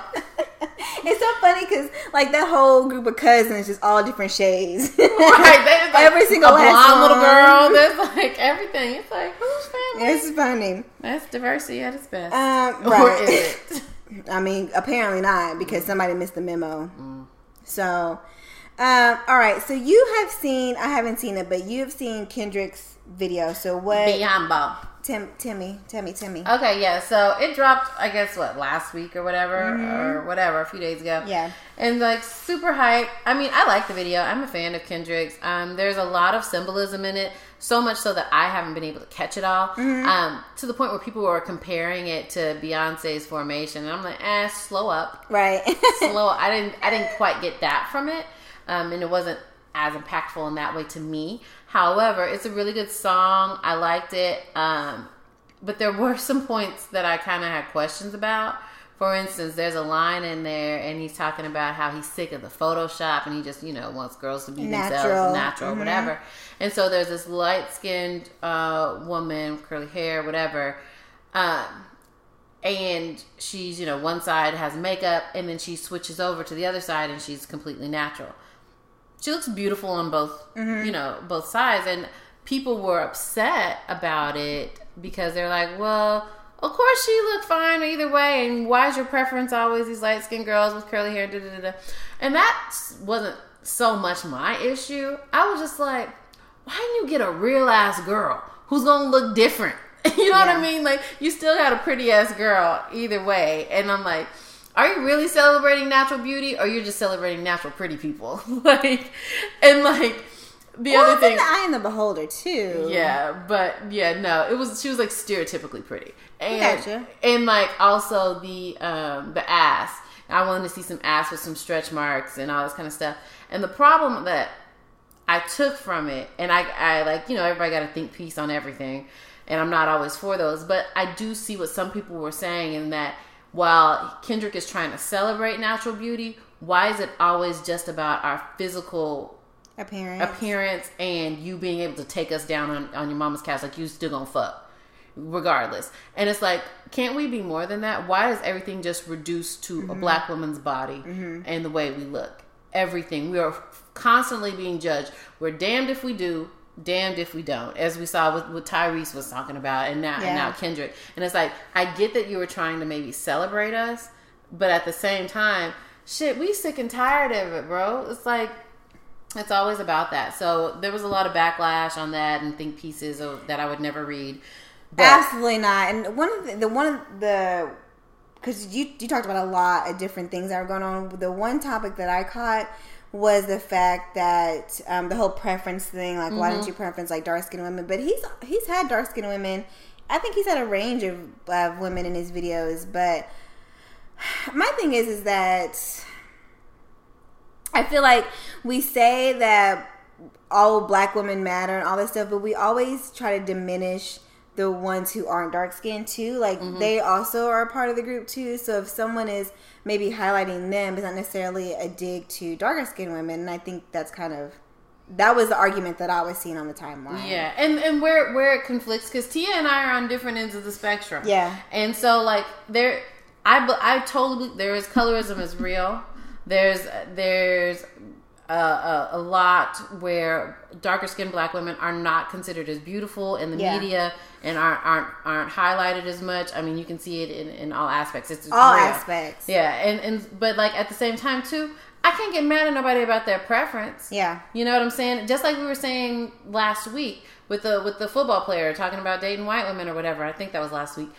it's so funny because like that whole group of cousins is just all different shades. right, like Every single a blonde little one. girl. There's like everything. It's like whose family? it's funny. That's diversity at its best. Um, Or right. is it? I mean, apparently not because somebody missed the memo. Mm. So, um, all right. So you have seen. I haven't seen it, but you have seen Kendrick's video. So what? Beyond Bob. Tim, Timmy, Timmy, Timmy. Okay, yeah. So it dropped, I guess, what last week or whatever, or whatever, a few days ago. Mm-hmm. Yeah. And like super hype. I mean, I like the video. I'm a fan of Kendrick's. Um, there's a lot of symbolism in it, so much so that I haven't been able to catch it all. Mm-hmm. Um, to the point where people were comparing it to Beyonce's Formation, and I'm like, eh, slow up, Right. slow. Up. I didn't, I didn't quite get that from it, um, and it wasn't as impactful in that way to me. However, it's a really good song. I liked it. Um, but there were some points that I kind of had questions about. For instance, there's a line in there, and he's talking about how he's sick of the Photoshop, and he just, you know, wants girls to be Natural. themselves, natural, Mhm. whatever. And so there's this light skinned uh, woman, curly hair, whatever, um, and she's, you know, one side has makeup, and then she switches over to the other side, and she's completely natural she looks beautiful on both mm-hmm. you know both sides. And people were upset about it because they're like well of course she looked fine either way. And why is your preference always these light skinned girls with curly hair? Da, da, da, da. and that wasn't so much my issue. I was just like why didn't you get a real ass girl who's gonna look different? You know what i mean? Like you still got a pretty ass girl either way. And i'm like are you really celebrating natural beauty or you're just celebrating natural pretty people like and like the well, other thing in the eye and the beholder too. yeah but yeah no it was she was like stereotypically pretty and Gotcha. and like also the um the ass i wanted to see some ass with some stretch marks and all this kind of stuff and the problem that I took from it, and I, I like, you know, everybody got a think piece on everything, and I'm not always for those, but I do see what some people were saying in that while Kendrick is trying to celebrate natural beauty, why is it always just about our physical Appearance. appearance and you being able to take us down on, on your mama's couch like you still gonna fuck regardless. And it's like can't we be more than that? Why is everything just reduced to a mm-hmm. black woman's body mm-hmm. and the way we look? Everything. We are constantly being judged. We're damned if we do damned if we don't as we saw with what tyrese was talking about and now and now kendrick and it's like i get that you were trying to maybe celebrate us but at the same time shit we sick and tired of it bro it's like it's always about that. So there was a lot of backlash on that and think pieces of, that I would never read. But Absolutely not. And one of the, the one of the because you you talked about a lot of different things that were going on. The one topic that I caught was the fact that um, the whole preference thing, like why Mm-hmm. don't you preference like dark skinned women? But he's he's had dark skinned women. I think he's had a range of, of women in his videos. But my thing is, is that I feel like we say that all black women matter and all this stuff, but we always try to diminish the ones who aren't dark skinned too. Like mm-hmm. they also are a part of the group too. So if someone is maybe highlighting them, it's not necessarily a dig to darker skinned women. And I think that's kind of that was the argument that I was seeing on the timeline. yeah, and and where where it conflicts because Tia and I are on different ends of the spectrum. Yeah. and so like there, I I totally there is colorism is real. There's there's a, a, a lot where darker skinned black women are not considered as beautiful in the Yeah. media and aren't aren't aren't highlighted as much. I mean, you can see it in, in all aspects. It's, it's All real. aspects. Yeah, and and but like at the same time too, I can't get mad at nobody about their preference. Yeah. You know what I'm saying? Just like we were saying last week with the with the football player talking about dating white women or whatever. I think that was last week.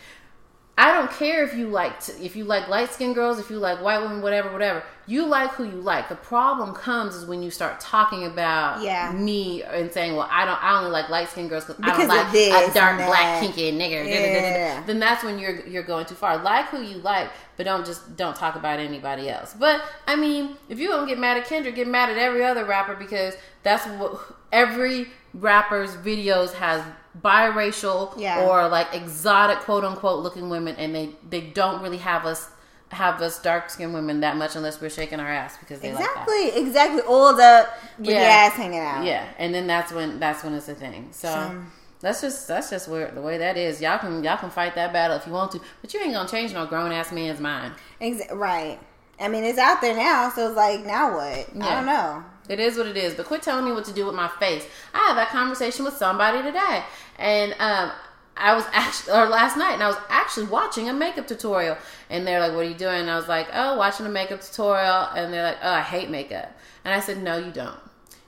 I don't care if you like t- if you like light skinned girls, if you like white women, whatever, whatever. You like who you like. The problem comes is when you start talking about Yeah. me and saying, "Well, I don't. I only like light skinned girls because I don't like this a dark black that." kinky nigger." da, da, da, da, da." Yeah. Then that's when you're you're going too far. Like who you like, but don't just don't talk about anybody else. But I mean, if you don't get mad at Kendrick, get mad at every other rapper because that's what every rapper's videos has biracial Yeah. or like exotic quote unquote looking women and they they don't really have us have us dark skinned women that much unless we're shaking our ass because they like Exactly. Exactly. Oiled up with your Yeah. ass hanging out. Yeah, and then that's when that's when it's a thing. So that's just that's just where the way that is. Y'all can y'all can fight that battle if you want to, but you ain't gonna change no grown ass man's mind. Exa- right. I mean, it's out there now, so it's like, now what? I don't know. It is what it is. But quit telling me what to do with my face. I had that conversation with somebody today, and um, I was actually or last night, and I was actually watching a makeup tutorial, and they're like, "What are you doing?" And I was like, "Oh, watching a makeup tutorial," and they're like, "Oh, I hate makeup," and I said, "No, you don't."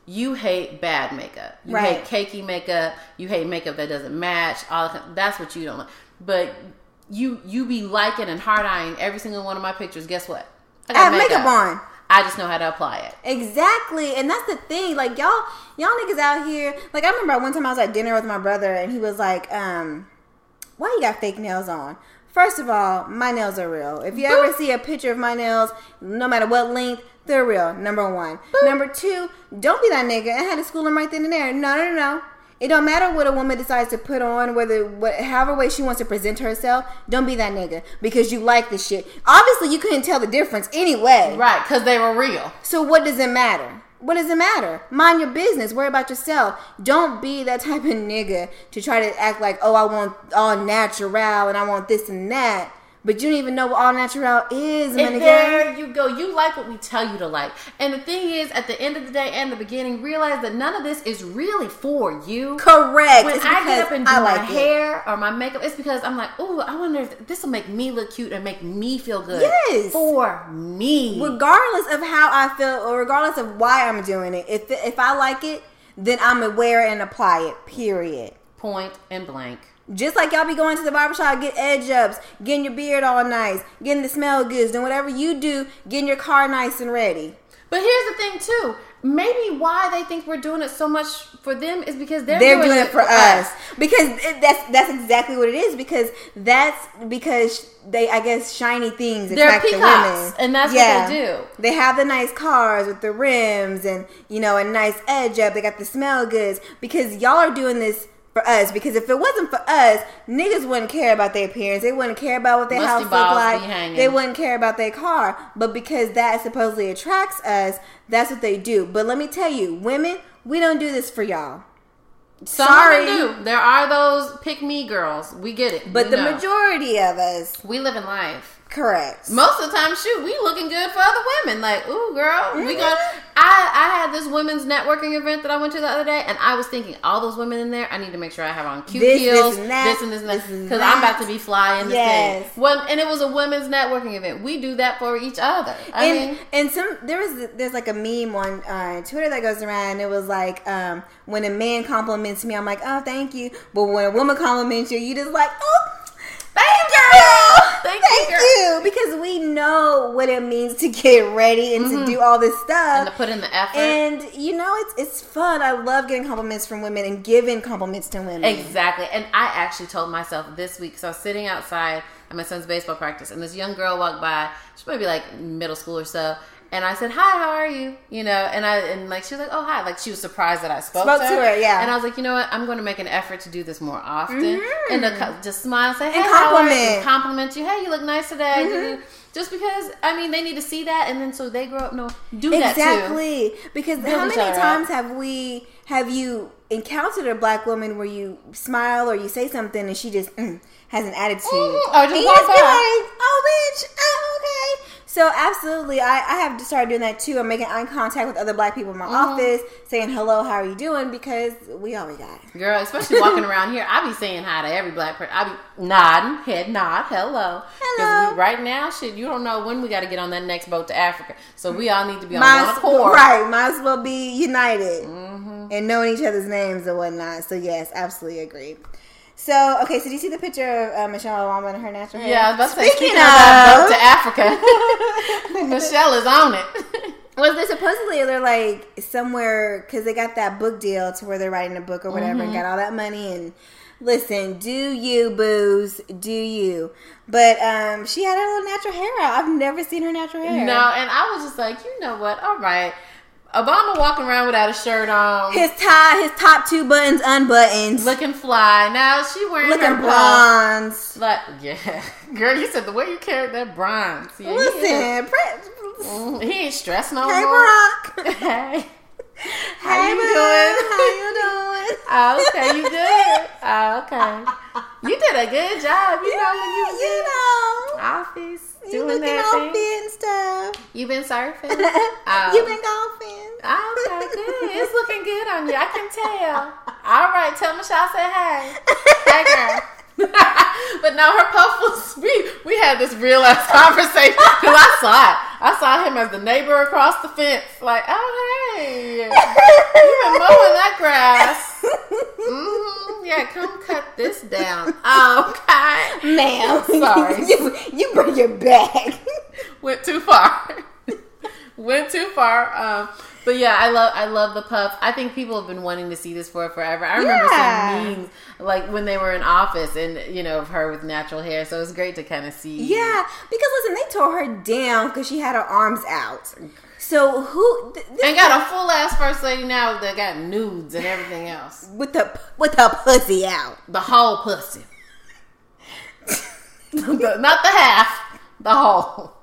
You hate bad makeup. You Right. hate cakey makeup. You hate makeup that doesn't match. All the, that's what you don't like. But you you be liking and hard eyeing every single one of my pictures. Guess what? I have makeup on. I just know how to apply it. Exactly, and that's the thing. Like y'all, y'all niggas out here. Like I remember one time I was at dinner with my brother, and he was like, um, "Why you got fake nails on?" First of all, my nails are real. If you ever see a picture of my nails, no matter what length, they're real. Number one. Number two, don't be that nigga. I had to school him right then and there. No, no, no, no. It don't matter what a woman decides to put on, whether what, however way she wants to present herself. Don't be that nigga because you like the shit. Obviously, you couldn't tell the difference anyway. Right, because they were real. So what does it matter? What does it matter? Mind your business. Worry about yourself. Don't be that type of nigga to try to act like, oh, I want all natural and I want this and that. But you don't even know what all natural is, And there you go. You like what we tell you to like. And the thing is, at the end of the day and the beginning, realize that none of this is really for you. Correct. When It's I get up and do I my like it. hair or my makeup, it's because I'm like, oh, I wonder if this will make me look cute and make me feel good. Yes. For me. regardless of how I feel or regardless of why I'm doing it. If if I like it, then I'm it and apply it. Period. Point and blank. Just like y'all be going to the barbershop, get edge ups, getting your beard all nice, getting the smell goods, doing whatever you do, getting your car nice and ready. But here's the thing, too. Maybe why they think we're doing it so much for them is because they're, They're doing, it for us because it, that's that's exactly what it is. Because that's because they, I guess, shiny things They're attract the peacocks, women, and that's what they do. They have the nice cars with the rims and you know a nice edge up. They got the smell goods because y'all are doing this for us. Because if it wasn't for us, niggas wouldn't care about their appearance. They wouldn't care about what their Musty house look like. They wouldn't care about their car. But because that supposedly attracts us, that's what they do. But let me tell you, women, we don't do this for y'all. Some Sorry. do. There are those pick me girls. We get it. But We the know. majority of us, we live in life. Correct. Most of the time, shoot, we looking good for other women. Like, ooh, girl, we Mhm. got. I I had this women's networking event that I went to the other day, and I was thinking, all those women in there, I need to make sure I have on cute This, heels, this, and that, this and this and that, because I'm about to be flying. this Yes. thing. Well, and it was a women's networking event. We do that for each other. I and mean, and some there was there's like a meme on uh, Twitter that goes around. It was like um, when a man compliments me, I'm like, oh, thank you. But when a woman compliments you, you just like, oh, thank you, girl, Thank you, girl." you, because we know what it means to get ready and to mm-hmm. do all this stuff and to put in the effort. And you know, it's it's fun. I love getting compliments from women and giving compliments to women. Exactly. And I actually told myself this week, so I was sitting outside at my son's baseball practice, and this young girl walked by. She might be like middle school or so. And I said, "Hi, how are you?" You know, and I and like she was like, "Oh, hi!" Like she was surprised that I spoke, Spoke to, to her, yeah. And I was like, "You know what? I'm going to make an effort to do this more often, and to co- just smile, and say, "Hey, Mm-hmm. And how are you?" compliment. And compliment you. Hey, you look nice today. Mhm. Just because I mean, they need to see that, and then so they grow up, no, do that. Exactly. Because Build how many times have we have you encountered a black woman where you smile or you say something and she just mm, has an attitude? Mhm. Or just and walk by. like, oh bitch, oh okay. So absolutely, I, I have to start doing that too. I'm making eye contact with other black people in my Mm-hmm. office, saying hello, how are you doing? Because we all we got. Girl, especially walking around here, I be saying hi to every black person. I be nodding, head nod, hello. Hello. we- right now, shit, you don't know when we got to get on that next boat to Africa. So we all need to be on Might one accord. right, might as well be united Mm-hmm. and knowing each other's names and whatnot. So yes, absolutely agree. So okay, so do you see the picture of uh, Michelle Obama and her natural hair? Yeah, I was about to say, Speaking of that boat to Africa, Michelle is on it. Was they supposedly they're like somewhere because they got that book deal to where they're writing a book or whatever and got all that money and listen, do you booze, do you? But um, she had her little natural hair out. I've never seen her natural hair. No, and I was just like, you know what? All right. Obama walking around without a shirt on, his tie, his top two buttons unbuttoned, looking fly. Now she wearing looking her bronze. Like, yeah, girl, you said the way you carried that bronze. Yeah, Listen, pre- Mm, he ain't stressed no hey more. Barack, hey, how you you doing? doing? How you doing? oh, okay, you good? Oh, okay, you did a good job. You know when you you know. office. You doing looking that fit and stuff. You been surfing? Um, you been golfing? Okay, good. It's looking good on you. I can tell. All right, tell Michelle said hey. Hey, girl. but no, her puff was we we had this real ass conversation because I saw it. I saw him as the neighbor across the fence. Like, oh hey, you been mowing that grass? Hmm Yeah, come cut this down. Okay, Ma'am. Sorry. you, you bring it back. went too far. went too far. Um, but yeah, I love I love the puff. I think people have been wanting to see this for forever. I remember Yeah. seeing memes like when they were in office and you know of her with natural hair. So it's great to kind of see. Yeah, because listen, they tore her down because she had her arms out. So who th- And got a full ass first lady now that got nudes and everything else. with the with her pussy out? The whole pussy. The- not the half, the whole.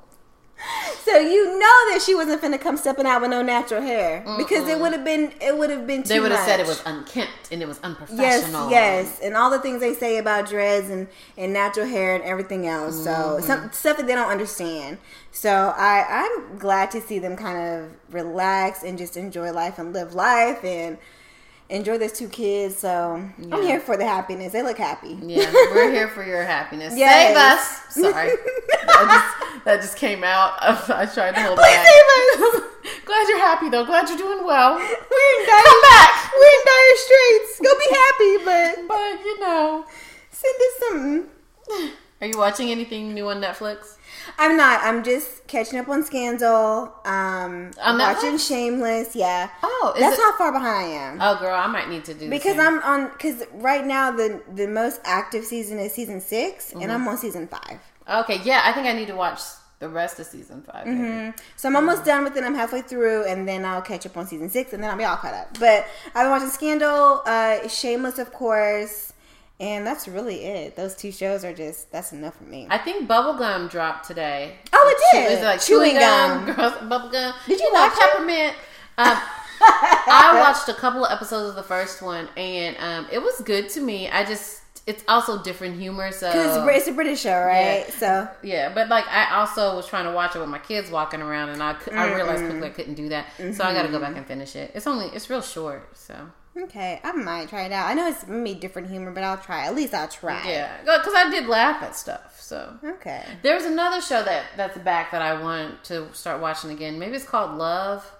So you know that she wasn't finna come stepping out with no natural hair because it would have been it would have been They would have said it was unkempt and it was unprofessional. yes, yes, and all the things they say about dreads and, and natural hair and everything else. So Mm-hmm. some stuff that they don't understand. So I I'm glad to see them kind of relax and just enjoy life and live life and enjoy those two kids. So I'm here for the happiness. They look happy. Yeah, we're here for your happiness. Yes. Save us. Sorry. that, just, came out. I tried to hold it Please back. save us. Glad you're happy though. Glad you're doing well. We're in dire, Come back. We're in dire straits. Go be happy, but But you know, send us something. are you watching anything new on Netflix? I'm not. I'm just catching up on Scandal. Um, On watching Shameless. Yeah. Oh, is That's it- how far behind I am. Oh, girl, I might need to do because. I'm on. Because right now the the most active season is season 6 and Mm-hmm. I'm on season five. Okay. Yeah, I think I need to watch the rest of season 5. Mm-hmm. So I'm almost done with it. I'm halfway through, and then I'll catch up on season six, and then I'll be all caught up. But I've been watching Scandal, uh, Shameless, of course, and that's really it. Those two shows are just that's enough for me. I think Bubblegum dropped today. Oh, it did. Is it like Chewing chewing gum? gum. Girls, bubblegum. Did you know, watch peppermint? Um, I watched a couple of episodes of the first one, and um, it was good to me. I just it's also different humor, so Because it's a British show, right? Yeah. So yeah. But like I also was trying to watch it with my kids walking around, and I I realized quickly I couldn't do that, so I got to go back and finish it. It's only it's real short, so okay, I might try it out. I know it's maybe different humor, but I'll try. At least I'll try. yeah, because I did laugh at stuff, so. Okay. There was another show that that's back that I want to start watching again. Maybe it's called Love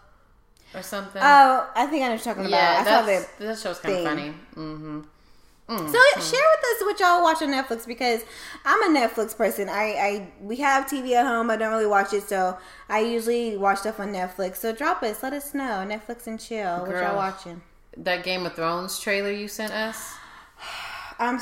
or something. Oh, I think I know what you're talking about. yeah, I saw that's, the that show's kind of funny. Mm-hmm. Mm, so mm. share with us what y'all watch on Netflix because I'm a Netflix person. I, I we have TV at home. I don't really watch it, so I usually watch stuff on Netflix. So drop us, let us know. Netflix and chill. What y'all watching? That Game of Thrones trailer you sent us. I'm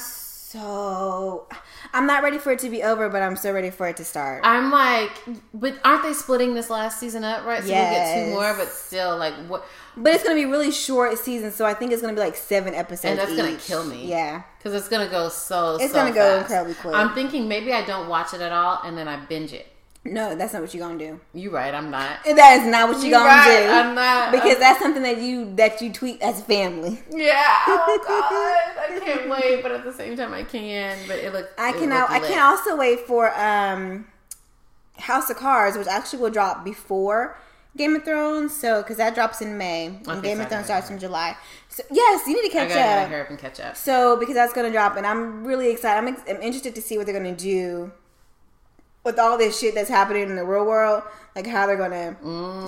so I'm not ready for it to be over, but I'm so ready for it to start. I'm like, but aren't they splitting this last season up? Right, so we'll get two more, but still, like, what? But it's gonna be really short season, so I think it's gonna be like seven episodes. And that's gonna kill me. Yeah. Because it's gonna go so. It's so gonna go incredibly quick. I'm thinking maybe I don't watch it at all, and then I binge it. No, that's not what you're gonna do. You right? I'm not. That is not what you're You gonna right, do. I'm not. because I'm- that's something that you that you tweet as family. Yeah. Oh God, I can't wait, but at the same time I can. But it looks. I can looked I lit. can also wait for um House of Cards, which actually will drop before Game of Thrones. So because that drops in May and Okay, Game so of Thrones starts in July. So yes, you need to catch up. I gotta up. hurry up and catch up. So because that's going to drop, and I'm really excited. I'm, ex- I'm interested to see what they're going to do with all this shit that's happening in the real world. Like how they're going to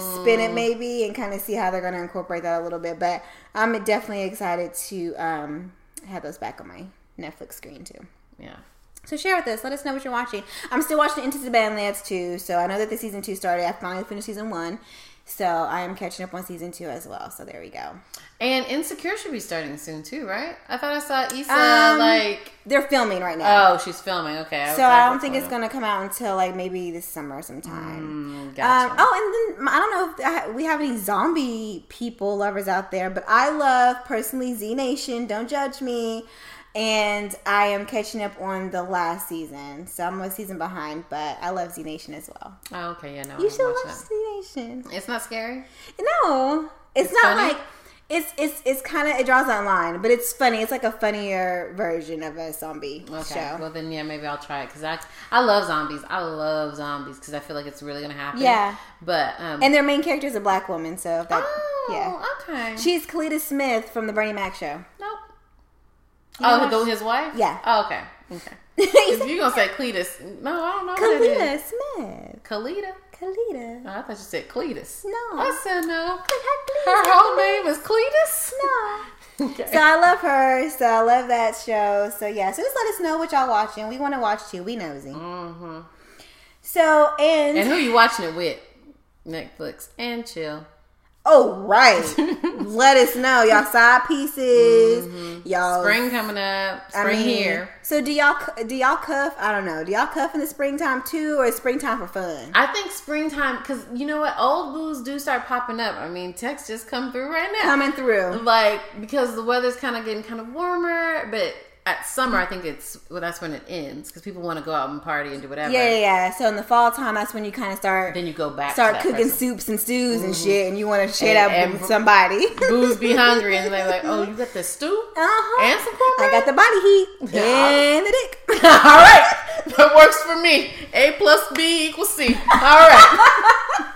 spin Mm. it, maybe, and kind of see how they're to incorporate that a little bit. But I'm definitely excited to um, have those back on my Netflix screen too. Yeah. So share with us. Let us know what you're watching. I'm still watching Into the Badlands too. So I know that the season two started. I finally finished season one. So I am catching up on season two as well. So there we go. And Insecure should be starting soon too, right? I thought I saw Issa Um, like. They're filming right now. Oh, she's filming. Okay. was so I don't think it's going gonna come out until like maybe this summer sometime. Mm, gotcha. Um, oh, and then I don't know if we have any zombie people lovers out there, but I love personally Z Nation. Don't judge me. And I am catching up on the last season, so I'm a season behind. But I love Z Nation as well. oh, okay. Yeah. No. You I'm should watching watch. Z Nation. It's not scary. No, it's, It's not funny? like It's it's it's kind of it draws that line, but it's funny. It's like a funnier version of a zombie Okay. show. Well, then yeah, maybe I'll try it because I I love zombies. I love zombies because I feel like it's really gonna happen. Yeah. But um. and their main character is a black woman, so that oh, yeah. Okay. She's Kellita Smith from the Bernie Mac show. nope. You Oh, the, his wife. Yeah. Oh, okay. Okay. If you gonna say Cletus, no, I don't know what it Kellita. Smith. Kellita. Kellita. Oh, I thought you said Cletus. No. I said no. Her Her whole name is Cletus. No. Okay. So I love her. So I love that show. So yeah. So just let us know what y'all watching. We want to watch too. We nosy. Mm-hmm. So and, And who you watching it with? Netflix and chill. Oh right, let us know y'all side pieces. Y'all Mm-hmm. Spring coming up. I Spring mean, here. So do y'all do y'all cuff? I don't know. Do y'all cuff in the springtime too, or is springtime for fun? I think springtime because you know what, old booze do start popping up. I mean, texts just come through right now. Coming through. like because the weather's kind of getting kind of warmer, but at summer I think it's well that's when it ends because people want to go out and party and do whatever. Yeah, yeah, yeah. So in the fall time, that's when you kind of start Then you go back. start cooking person. soups and stews and shit, and you want to share that with somebody. Booze be hungry and they're like, oh, you got the stew Uh-huh. and some cornbread. I got the body heat and the dick. All right, that works for me. A plus B equals C. All right.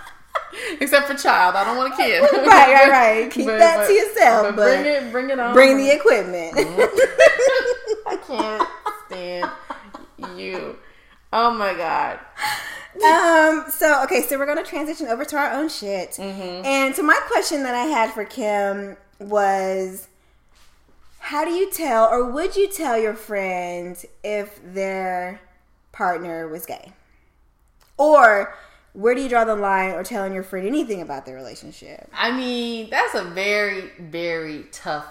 Except for child, I don't want a kid. right, right, right. Keep that to yourself, But, but bring it, bring it on. Bring the equipment. I can't stand you. Oh my god. um. So okay. So we're gonna transition over to our own shit. Mm-hmm. And so my question that I had for Kim was, how do you tell, or would you tell your friend if their partner was gay, or where do you draw the line, or telling your friend anything about their relationship? I mean, that's a very, very tough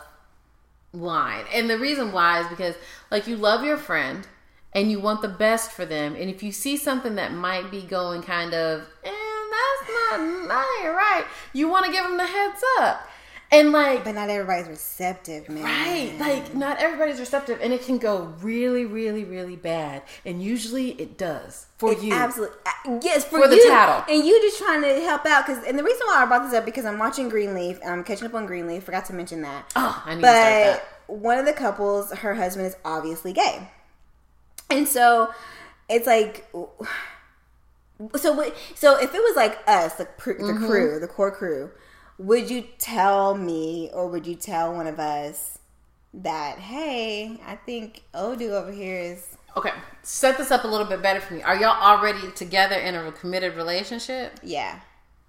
line. And the reason why is because, like, you love your friend and you want the best for them. And if you see something that might be going kind of, and that's not, not right, you want to give them the heads up. And, like, But not everybody's receptive, man. Right. Like not everybody's receptive and it can go really, really, really bad. And usually it does for It you. Absolutely. uh, Yes, for, For the you. tattle. And you just trying to help out. cause And the reason why I brought this up because I'm watching Greenleaf. I'm catching up on Greenleaf. Forgot to mention that. Oh, I need to start But one of the couples, her husband is obviously gay. And so it's like. So, what- so if it was like us, the, the Mm-hmm. crew, the core crew, would you tell me or would you tell one of us that, hey, I think Odu over here is. Okay. Set this up a little bit better for me. Are y'all already together in a committed relationship? Yeah.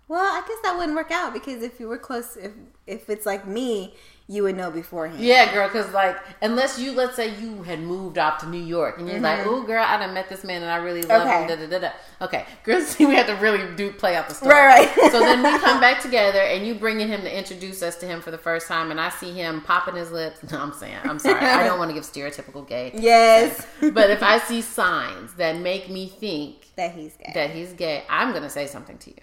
Well, I guess that wouldn't work out because if you were close, if if it's like me, you would know beforehand. Yeah, girl, because like, unless you, let's say you had moved off to New York and you're like, oh, girl, I done met this man and I really love Mm-hmm. Okay. him. Da, da, da. Okay, girl, see, we have to really do play out the story. Right, right. so then we come back together and you bringing him to introduce us to him for the first time and I see him popping his lips. No, I'm saying, I'm sorry. I don't want to give stereotypical gay. Yes. But if I see signs that make me think that he's gay. that he's gay, I'm going to say something to you.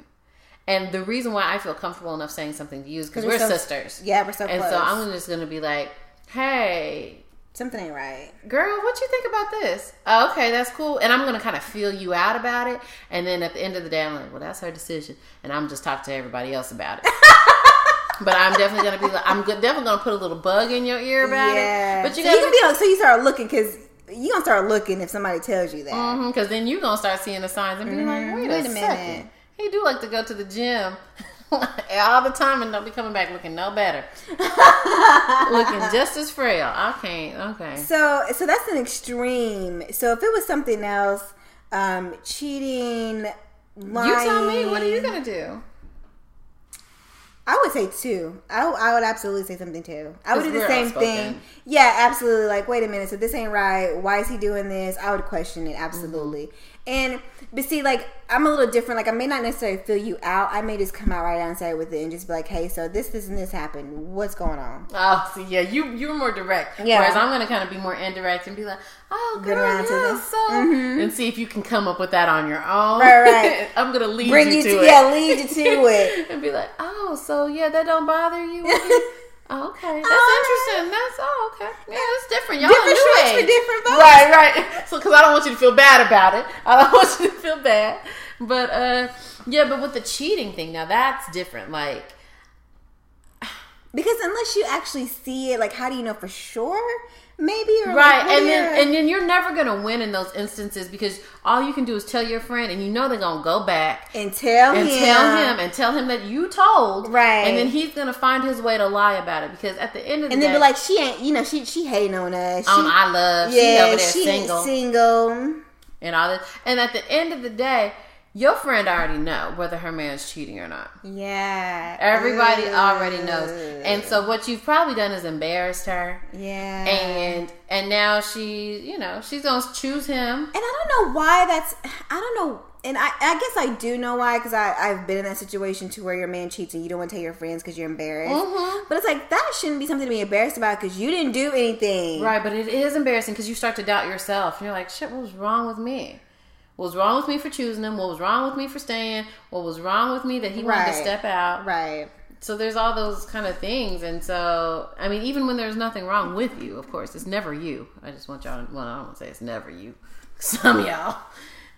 And the reason why I feel comfortable enough saying something to you is because we're we're so- sisters. yeah, we're so And close. so I'm just going to be like, hey, Something ain't right. girl, what you think about this? Oh, okay, that's cool. And I'm going to kind of feel you out about it. And then at the end of the day, I'm like, well, that's her decision. And I'm just talking to everybody else about it. but I'm definitely going to be like, I'm definitely going to put a little bug in your ear about yeah. it. But you so you can be like, so you start looking because you gonna start looking if somebody tells you that. Because then you're going to start seeing the signs and be like, wait, Mm-hmm. Wait a, a second. He do like to go to the gym all the time and don't be coming back looking no better. looking just as frail. I can't. Okay. So so that's an extreme. So if it was something else, um, cheating, lying, You tell me, what are you going to do? I would say two. I, I would absolutely say something too. I would do the same outspoken. thing. Yeah, absolutely. Like, wait a minute. So this ain't right. Why is he doing this? I would question it absolutely. Mm-hmm. And but see, like I'm a little different. Like I may not necessarily fill you out. I may just come out right outside with it and just be like, hey, so this, this, and this happened. What's going on? Oh, see, yeah, you you're more direct. Yeah. Whereas I'm gonna kind of be more indirect and be like, oh, Get girl, around to this. so, and see if you can come up with that on your own. Right, right. I'm gonna lead Bring you you to, to it. yeah, lead you to it. and be like, oh, so yeah, that don't bother you. Oh, okay, that's All interesting. That's oh, okay. Yeah, it's different. Y'all Different new strokes for different folks. Right, right. So, because I don't want you to feel bad about it. I don't want you to feel bad. But uh, yeah, but with the cheating thing, now that's different. Like, Because unless you actually see it, like, how do you know for sure? Maybe or right, like, and then and then you're never gonna win in those instances because all you can do is tell your friend, and you know they're gonna go back and tell and him, tell him and tell him that you told, Right. And then he's gonna find his way to lie about it because at the end of the day and day, then be like, she ain't, you know, she she hating on us. Oh, she, on I love, she yeah, she ain't single single. and all this, and at the end of the day, your friend already know whether her man's cheating or not. Yeah, Everybody already knows, and so what you've probably done is embarrassed her, yeah, and and now she, you know, she's gonna choose him. And I don't know why that's. I don't know. And I, I guess I do know why because I've been in that situation to where your man cheats and you don't want to tell your friends because you're embarrassed. Mhm. But it's like that shouldn't be something to be embarrassed about because you didn't do anything. Right, but it is embarrassing because you start to doubt yourself. And you're like, shit, what was wrong with me? What was wrong with me for choosing him? What was wrong with me for staying? What was wrong with me that he wanted to step out? Right. So there's all those kind of things. And so, I mean, even when there's nothing wrong with you, of course, it's never you. I just want y'all to, well, I don't want to say it's never you. Some of y'all,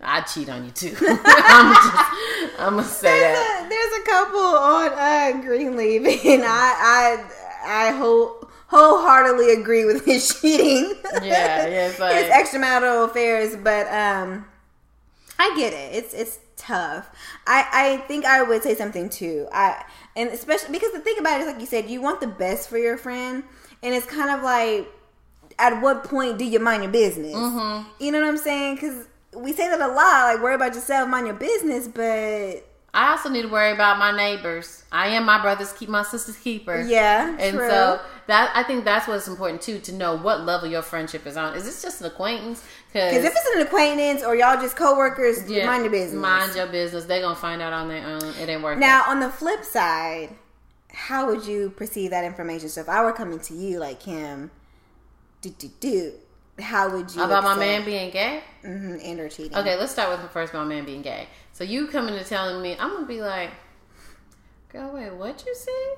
I cheat on you too. I'm just, I'm to say There's that. a, there's a couple on uh, Greenleaf, and I I I whole, wholeheartedly agree with his cheating. Yeah, yeah, it's like- his extramarital affairs, but um, I get it. It's it's tough. I I think I would say something too. I and especially because the thing about it is like you said, you want the best for your friend, and it's kind of like at what point do you mind your business? Mm-hmm. You know what I'm saying? Because we say that a lot, like worry about yourself, mind your business, but I also need to worry about my neighbors. I am my brother's keep, my sister's keeper. yeah, And true. so that I think that's what's important too to know what level your friendship is on. Is this just an acquaintance? Because if it's an acquaintance or y'all just coworkers, mind your business. Mind your business. They're gonna find out on their own. It ain't working. Now, on the flip side, how would you perceive that information? So, if I were coming to you like him, do do do, how would you about my man being gay. mm-hmm, and or cheating? Okay, let's start with the first my man being gay. So you coming to telling me, I'm gonna be like, girl, wait, what you see?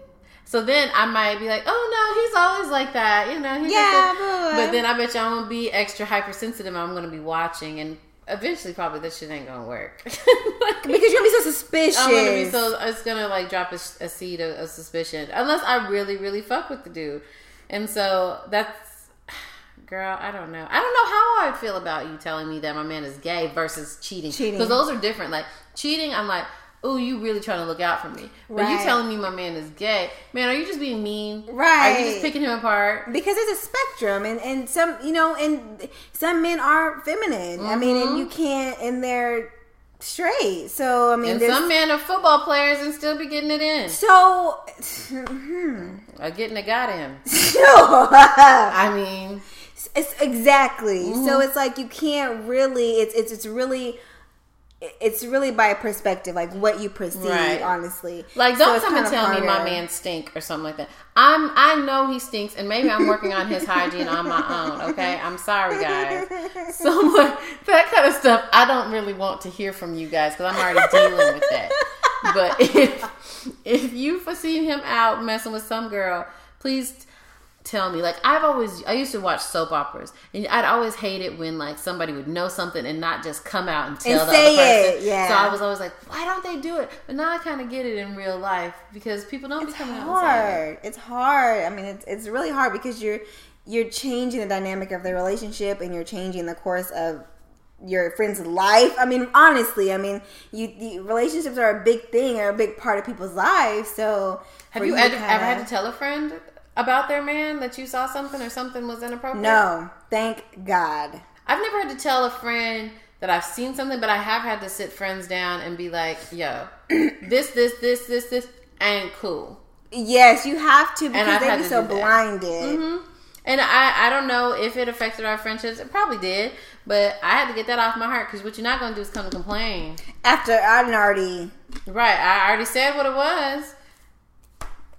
So then I might be like, oh no, he's always like that, you know. He's Yeah, but then I bet you I'm gonna be extra hypersensitive. I'm gonna be watching, and eventually, probably this shit ain't gonna work. because you're gonna be so suspicious. I'm gonna be so it's gonna like drop a, a seed of, of suspicion unless I really really fuck with the dude, and so that's girl. I don't know. I don't know how I feel about you telling me that my man is gay versus cheating Cheating. because those are different. Like cheating, I'm like. Oh, you really trying to look out for me? But you telling me my man is gay, man? Are you just being mean? Right. Are you just picking him apart? because there's a spectrum, and and some you know, and some men are feminine. I mean, and you can't, and they're straight. So I mean, And some men are football players and still be getting it in, so. hmm. or getting got in. Sure. I mean, It's exactly. Mm-hmm. So it's like you can't really. It's it's it's really. It's really by perspective, like what you perceive. Right. Honestly, Like, So don't it's come and tell of me my man stink or something like that. I'm, I know he stinks, and maybe I'm working on his hygiene on my own. Okay, I'm sorry, guys. So that kind of stuff, I don't really want to hear from you guys because I'm already dealing with that. But if if you foresee him out messing with some girl, please tell me. Like I've always, I used to watch soap operas, and I'd always hate it when like somebody would know something and not just come out and tell And the say other it, person. yeah. So I was always like, why don't they do it? But now I kind of get it in real life because people don't It's be coming out and saying it. hard. It's hard. I mean, it's it's really hard because you're you're changing the dynamic of the relationship and you're changing the course of your friend's life. I mean, honestly, I mean, you the relationships are a big thing, are a big part of people's lives. So, Have you ever, kinda- ever had to tell a friend about their man that you saw something or something was inappropriate? No, thank God. I've never had to tell a friend that I've seen something, but I have had to sit friends down and be like, yo, this, this, this, this, this ain't cool. Yes, you have to because they be so blinded. hmm And I, I don't know if it affected our friendships. It probably did, but I had to get that off my heart because what you're not going to do is come to complain. After I done already Right. I already said what it was.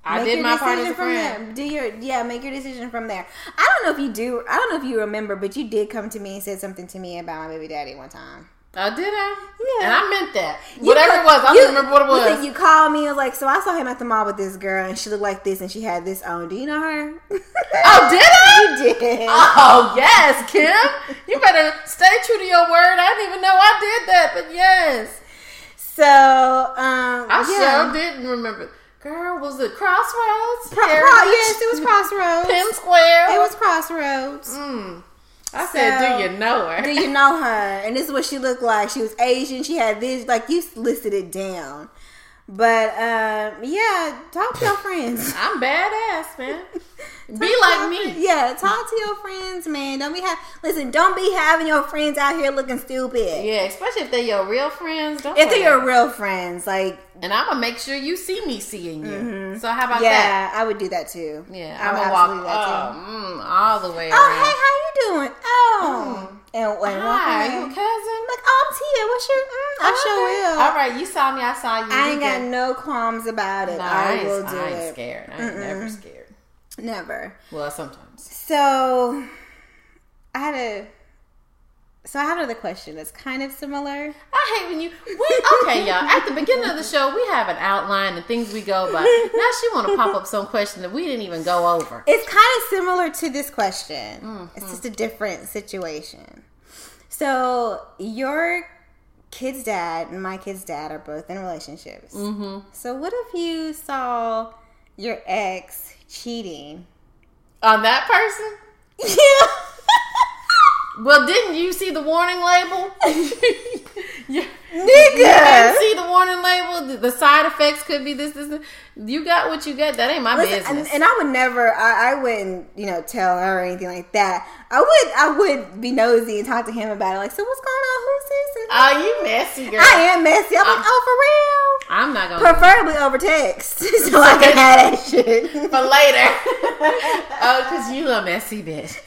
I Make did my part as a from friend. there. Do your yeah, make your decision from there. I don't know if you do. I don't know if you remember, but you did come to me and said something to me about my baby daddy one time. Oh, did I? Yeah. And I meant that. You Whatever ca- it was, I you- don't remember what it was. listen, you called me. and like, so I saw him at the mall with this girl, and she looked like this, and she had this on. Do you know her? Oh, did I? you did. Oh yes, Kim. You better stay true to your word. I didn't even know I did that, but yes, So, um, I yeah. sure didn't remember. Girl, was it Crossroads? Pro- pro- yes, it was Crossroads. Penn Square. It was Crossroads. Mm. I said, do you know her? Do you know her? And this is what she looked like. She was Asian. She had this, like you listed it down. But uh, yeah, talk to your friends. I'm badass, man. Be like me. friends. Yeah, talk to your friends, man. Don't be have listen. Don't be having your friends out here looking stupid. Yeah, especially if they're your real friends. Don't If they're your real friends, like and I'm gonna make sure you see me seeing you. So how about yeah, that? Yeah, I would do that too. Yeah, I I'm would walk that oh, too. mm, all the way Oh, around. hey, how you doing? Oh, and, and Hi, you a cousin? like, oh, I'm Tia. What's your? Mm, I Okay. sure will. All right, you saw me. I saw you. I ain't got no qualms about it. No, I, ain't- will do I ain't it. scared. I ain't never scared. Never. Well, sometimes. So, I had a. So I have another question that's kind of similar. I hate when you. We, okay, y'all. At the beginning of the show, we have an outline and things we go by. Now she want to pop up some question that we didn't even go over. It's kind of similar to this question. Mm-hmm. It's just a different situation. So your kid's dad and my kid's dad are both in relationships. Mm-hmm. So what if you saw your ex cheating? On that person? Yeah. Well, didn't you see the warning label? you, Nigga. you see the warning label. The- The side effects could be this, this, this. You got what you got. That ain't my Listen, business. and, and I would never, I, I wouldn't, you know, tell her or anything like that. I would, I would be nosy and talk to him about it. Like, so what's going on? Who's this? And oh, you messy girl. I am messy. I'm like, Uh, oh, for real? I'm not gonna Preferably over text, so I can have that shit. for later. oh, cause you a messy bitch.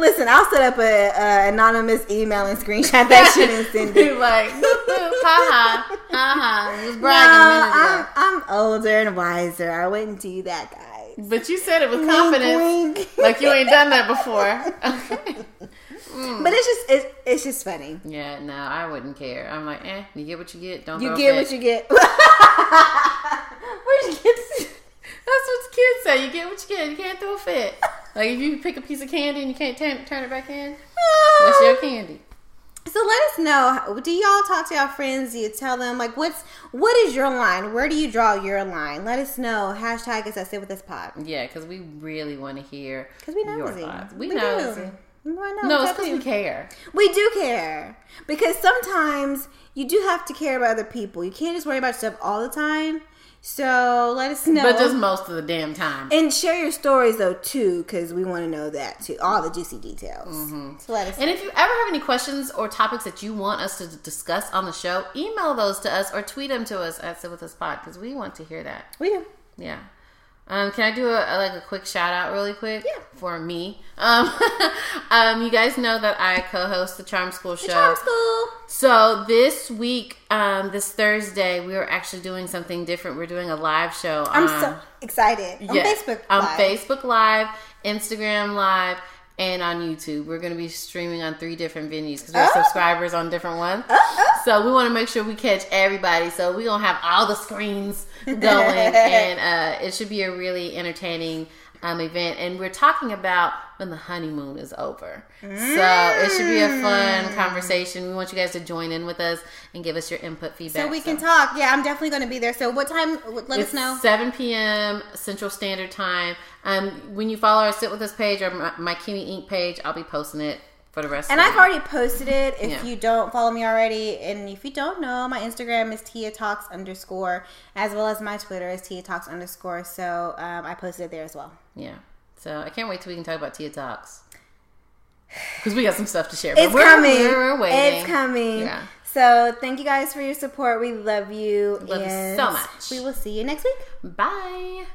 Listen, I'll set up a, a anonymous email and screenshot that shit and send You it. like, ha ha, ha ha. Was No, bragging ago. I'm, I'm older and wiser. I wouldn't do that, guys. But you said it with confidence, Wink, wink. like you ain't done that before. Okay. But it's just, it's, it's just funny. Yeah, no, I wouldn't care. I'm like, eh, you get what you get. Don't You get what you get. Where'd you get? That's what the kids say. You get what you get. You can't throw a fit. Like if you pick a piece of candy and you can't turn, turn it back in, ah. that's your candy. So let us know. Do y'all talk to your friends? Do you tell them like what's what is your line? Where do you draw your line? Let us know. Hashtag is sit with this pod Yeah, because we really want to hear because we your nosy. thoughts. We, do. nosy. Why not? No, it's because we care. We do care because sometimes you do have to care about other people. You can't just worry about stuff all the time. So let us know. But just most of the damn time. and share your stories though too, because we want to know that too, all the juicy details. Mm-hmm. So let us. And if you ever have any questions or topics that you want us to discuss on the show, email those to us or tweet them to us at Sit With Us Pod because we want to hear that. we do. Yeah. Um, can I do a, a- like a quick shout out really quick? Yeah. For me. Um, um, you guys know that I co-host the Charm School show. Charm school. So this week, um, this Thursday, we are actually doing something different. We're doing a live show. I'm on, so excited on yeah, Facebook. on Facebook Live, Instagram Live, and on YouTube. We're going to be streaming on three different venues because we have Oh. subscribers on different ones. Oh, So we want to make sure we catch everybody. So we're gonna have all the screens going, and uh, it should be a really entertaining um, event. And we're talking about when the honeymoon is over. So it should be a fun conversation. We want you guys to join in with us and give us your input feedback. So we can talk. Yeah, I'm definitely going to be there. So what time? Let It's us know. 7 p.m. Central Standard Time. Um, when you follow our Sit With Us page or my, my Kiwi Inc. page, I'll be posting it for the rest And I've already posted it. If Yeah. you don't follow me already, and if you don't know, my Instagram is Tia Talks underscore, as well as my Twitter is Tia Talks underscore. So um, I posted it there as well. Yeah. So I can't wait till we can talk about Tia Talks. Because we got some stuff to share. but It's we're, coming. We're waiting. It's coming. Yeah. So thank you guys for your support. We love you. Love you so much. We will see you next week. Bye.